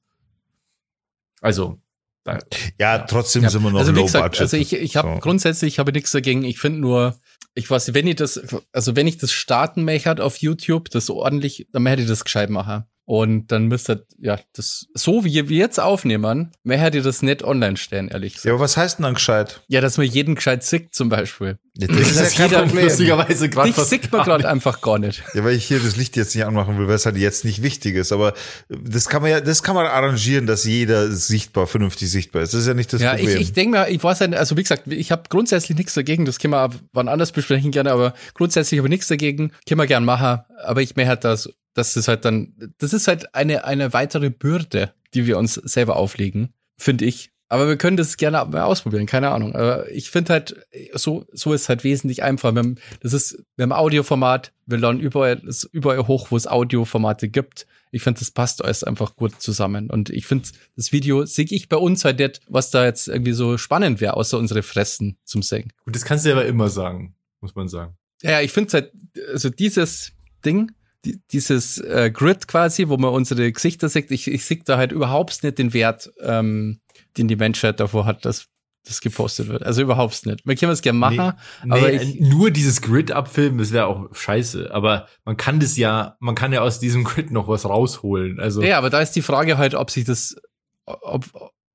Also, da, Ja, trotzdem Ja, sind wir noch also Low gesagt, Budget. also ich, ich habe So. grundsätzlich ich habe nichts dagegen. Ich finde nur, ich weiß, wenn ich das, also wenn ich das starten möchte auf YouTube, das ordentlich, dann hätte ich das gescheit machen. Und dann müsste, ja, das, so wie wir jetzt aufnehmen, mehr hätte ich das nicht online stellen, ehrlich Ja, gesagt. aber was heißt denn dann gescheit? Ja, dass man jeden gescheit sickt zum Beispiel. Das ist ja kein Problem. lustigerweise gerade Dich sickt man gerade einfach gar nicht. Ja, weil ich hier das Licht jetzt nicht anmachen will, weil es halt jetzt nicht wichtig ist. Aber das kann man ja, das kann man arrangieren, dass jeder sichtbar, vernünftig sichtbar ist. Das ist ja nicht das Ja, ich, Problem. ich denke mir, ich weiß ja, also wie gesagt, ich habe grundsätzlich nichts dagegen, das können wir wann anders besprechen gerne, aber grundsätzlich habe ich nichts dagegen, können wir gern machen, aber ich mehr halt das, das ist halt dann, das ist halt eine, eine weitere Bürde, die wir uns selber auflegen, finde ich. Aber wir können das gerne mal ausprobieren, keine Ahnung. Aber ich finde halt, so, so ist halt wesentlich einfacher. Wir haben, das ist, wir haben Audioformat, wir laden überall, ist überall hoch, wo es Audioformate gibt. Ich finde, das passt alles einfach gut zusammen. Und ich finde, das Video sehe ich bei uns halt nicht, was da jetzt irgendwie so spannend wäre, außer unsere Fressen zum Singen. gut, das kannst du ja aber immer sagen, muss man sagen. Ja, ja, ich finde halt, also dieses Ding, die, dieses äh, Grid quasi, wo man unsere Gesichter sieht, ich, ich sehe da halt überhaupt nicht den Wert, ähm, den die Menschheit davor hat, dass, das gepostet wird. Also überhaupt nicht. Wir können es gerne machen, Nee, aber nee, ich, nur dieses Grid abfilmen, das wäre auch scheiße. Aber man kann das ja, man kann ja aus diesem Grid noch was rausholen. Also ja, aber da ist die Frage halt, ob sich das, ob,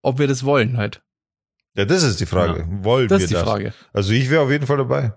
ob wir das wollen halt. Ja, das ist die Frage. Wollen Das wir ist die das? Frage. Also ich wäre auf jeden Fall dabei.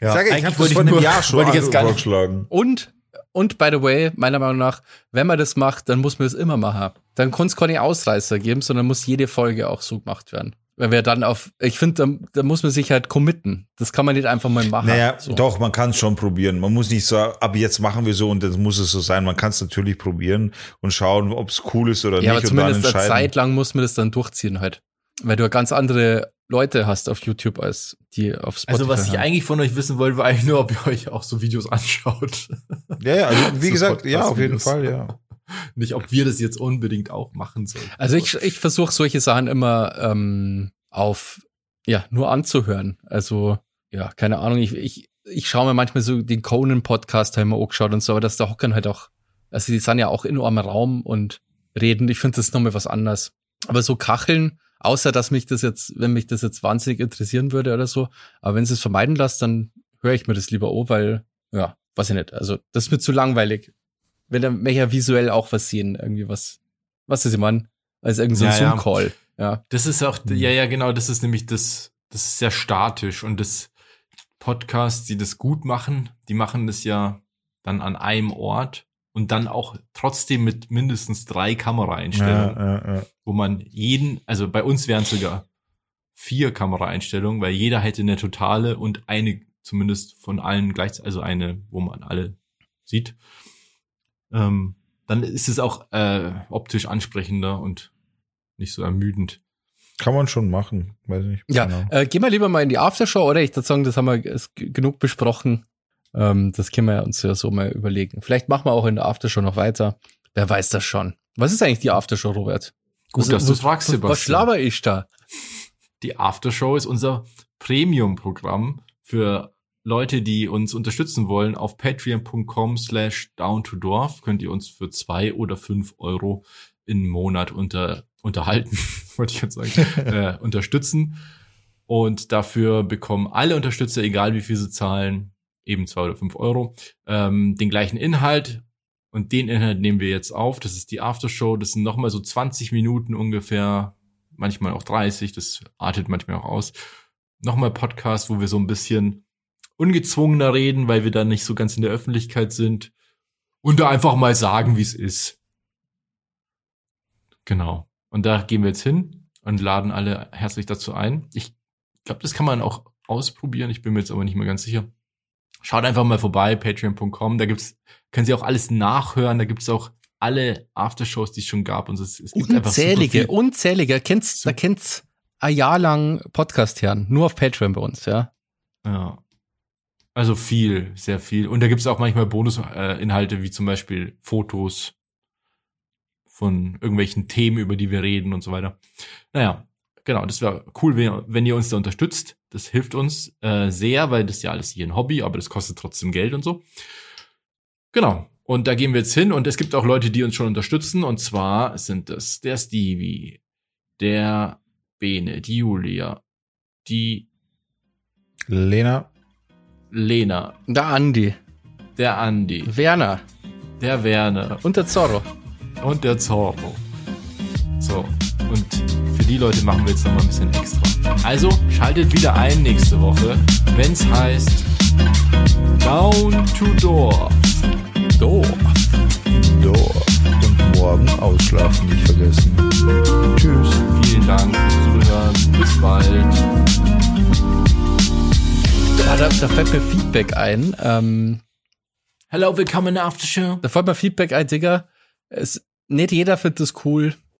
Ja, Sag ich, ich eigentlich habe das ich vor einem nur- Jahr schon wollte ich jetzt gar nicht- vorgeschlagen. Und, und by the way, meiner Meinung nach, wenn man das macht, dann muss man das immer machen. Dann kann es keine Ausreißer geben, sondern muss jede Folge auch so gemacht werden. Weil wir dann auf, ich finde, da, da muss man sich halt committen. Das kann man nicht einfach mal machen. Naja, so. doch, man kann es schon probieren. Man muss nicht so, ab jetzt machen wir so und dann muss es so sein. Man kann es natürlich probieren und schauen, ob es cool ist oder Ja, aber nicht und dann zumindest eine. Zeit lang muss man das dann durchziehen halt. Weil du ganz andere Leute hast auf YouTube als die auf Spotify. Also was ich haben. eigentlich von euch wissen wollte, war eigentlich nur, ob ihr euch auch so Videos anschaut. *laughs* Ja, ja, also wie So gesagt, ja, auf jeden. Fall, ja. *laughs* Nicht, ob wir das jetzt unbedingt auch machen sollen. Also ich, ich versuche solche Sachen immer ähm, auf, ja, nur anzuhören. Also, ja, keine Ahnung, ich, ich, ich schaue mir manchmal so den Conan-Podcast wir auch geschaut und so, aber dass da hocken halt auch, also die sind ja auch in einem Raum und reden. Ich finde das nochmal was anderes. Aber so Kacheln, außer dass mich das jetzt, wenn mich das jetzt wahnsinnig interessieren würde oder so, aber wenn sie es vermeiden lässt, dann höre ich mir das lieber an, weil, ja, weiß ich nicht. Also, das ist mir zu langweilig. Wenn dann welcher visuell auch was sehen, irgendwie was, was ist ich meine? Als irgendein so ein Ja, ja. Zoom-Call. Ja. Das ist auch, Mhm. ja, ja, genau, das ist nämlich das, das ist sehr statisch und das Podcasts, die das gut machen, die machen das ja dann an einem Ort und dann auch trotzdem mit mindestens drei Kameraeinstellungen, ja, ja, ja. Wo man jeden, also bei uns wären es sogar vier Kameraeinstellungen, weil jeder hätte eine totale und eine zumindest von allen gleichzeitig, also eine, wo man alle sieht. Ähm, dann ist es auch äh, optisch ansprechender und nicht so ermüdend. Kann man schon machen, weiß nicht. Ja, Genau. äh, gehen wir lieber mal in die Aftershow, oder? Ich würde sagen, das haben wir genug besprochen. Ähm, das können wir uns ja so mal überlegen. Vielleicht machen wir auch in der Aftershow noch weiter. Wer weiß das schon. Was ist eigentlich die Aftershow, Robert? Gut, was, dass du was- fragst, was- Sebastian. Was schlaber ich da? Die Aftershow ist unser Premium-Programm für Leute, die uns unterstützen wollen. Auf patreon.com slash down to dorf könnt ihr uns für zwei oder fünf Euro im Monat unter, unterhalten, *laughs* wollte ich jetzt sagen, *laughs* äh, unterstützen. Und dafür bekommen alle Unterstützer, egal wie viel sie zahlen, eben zwei oder fünf Euro, ähm, den gleichen Inhalt. Und den Inhalt nehmen wir jetzt auf. Das ist die Aftershow. Das sind nochmal so 20 Minuten ungefähr, manchmal auch 30. Das artet manchmal auch aus. Nochmal Podcast, wo wir so ein bisschen ungezwungener reden, weil wir dann nicht so ganz in der Öffentlichkeit sind. Und da einfach mal sagen, wie es ist. Genau. Und da gehen wir jetzt hin und laden alle herzlich dazu ein. Ich glaube, das kann man auch ausprobieren. Ich bin mir jetzt aber nicht mehr ganz sicher. Schaut einfach mal vorbei, patreon.com. Da gibt's, können Sie auch alles nachhören. Da gibt's auch alle Aftershows, die es schon gab. Und es, es gibt Unzählige, unzählige. Kennt's, da kennt's ein Jahr lang Podcast hören. Nur auf Patreon bei uns, ja. Ja. Also viel, sehr viel. Und da gibt's auch manchmal Bonusinhalte, wie zum Beispiel Fotos von irgendwelchen Themen, über die wir reden und so weiter. Naja, genau, das wäre cool, wenn ihr uns da unterstützt. Das hilft uns äh, sehr, weil das ist ja alles hier ein Hobby, aber das kostet trotzdem Geld und so. Genau. Und da gehen wir jetzt hin und es gibt auch Leute, die uns schon unterstützen. Und zwar sind das der Stevie, der Bene, die Julia, die Lena, Lena, Der Andi, der Andi, Werner der Werner und der Zorro. und der Zorro. So, und die Leute machen wir jetzt noch mal ein bisschen extra. Also schaltet wieder ein nächste Woche, wenn's heißt Down to Dorf. Dorf. Dorf und morgen ausschlafen nicht vergessen. Tschüss. Vielen Dank fürs Zuhören. Bis bald. Da, da fällt mir Feedback ein. Ähm, Hello, willkommen in der Aftershow. da fällt mir Feedback ein, Digga. Es, nicht jeder findet das cool,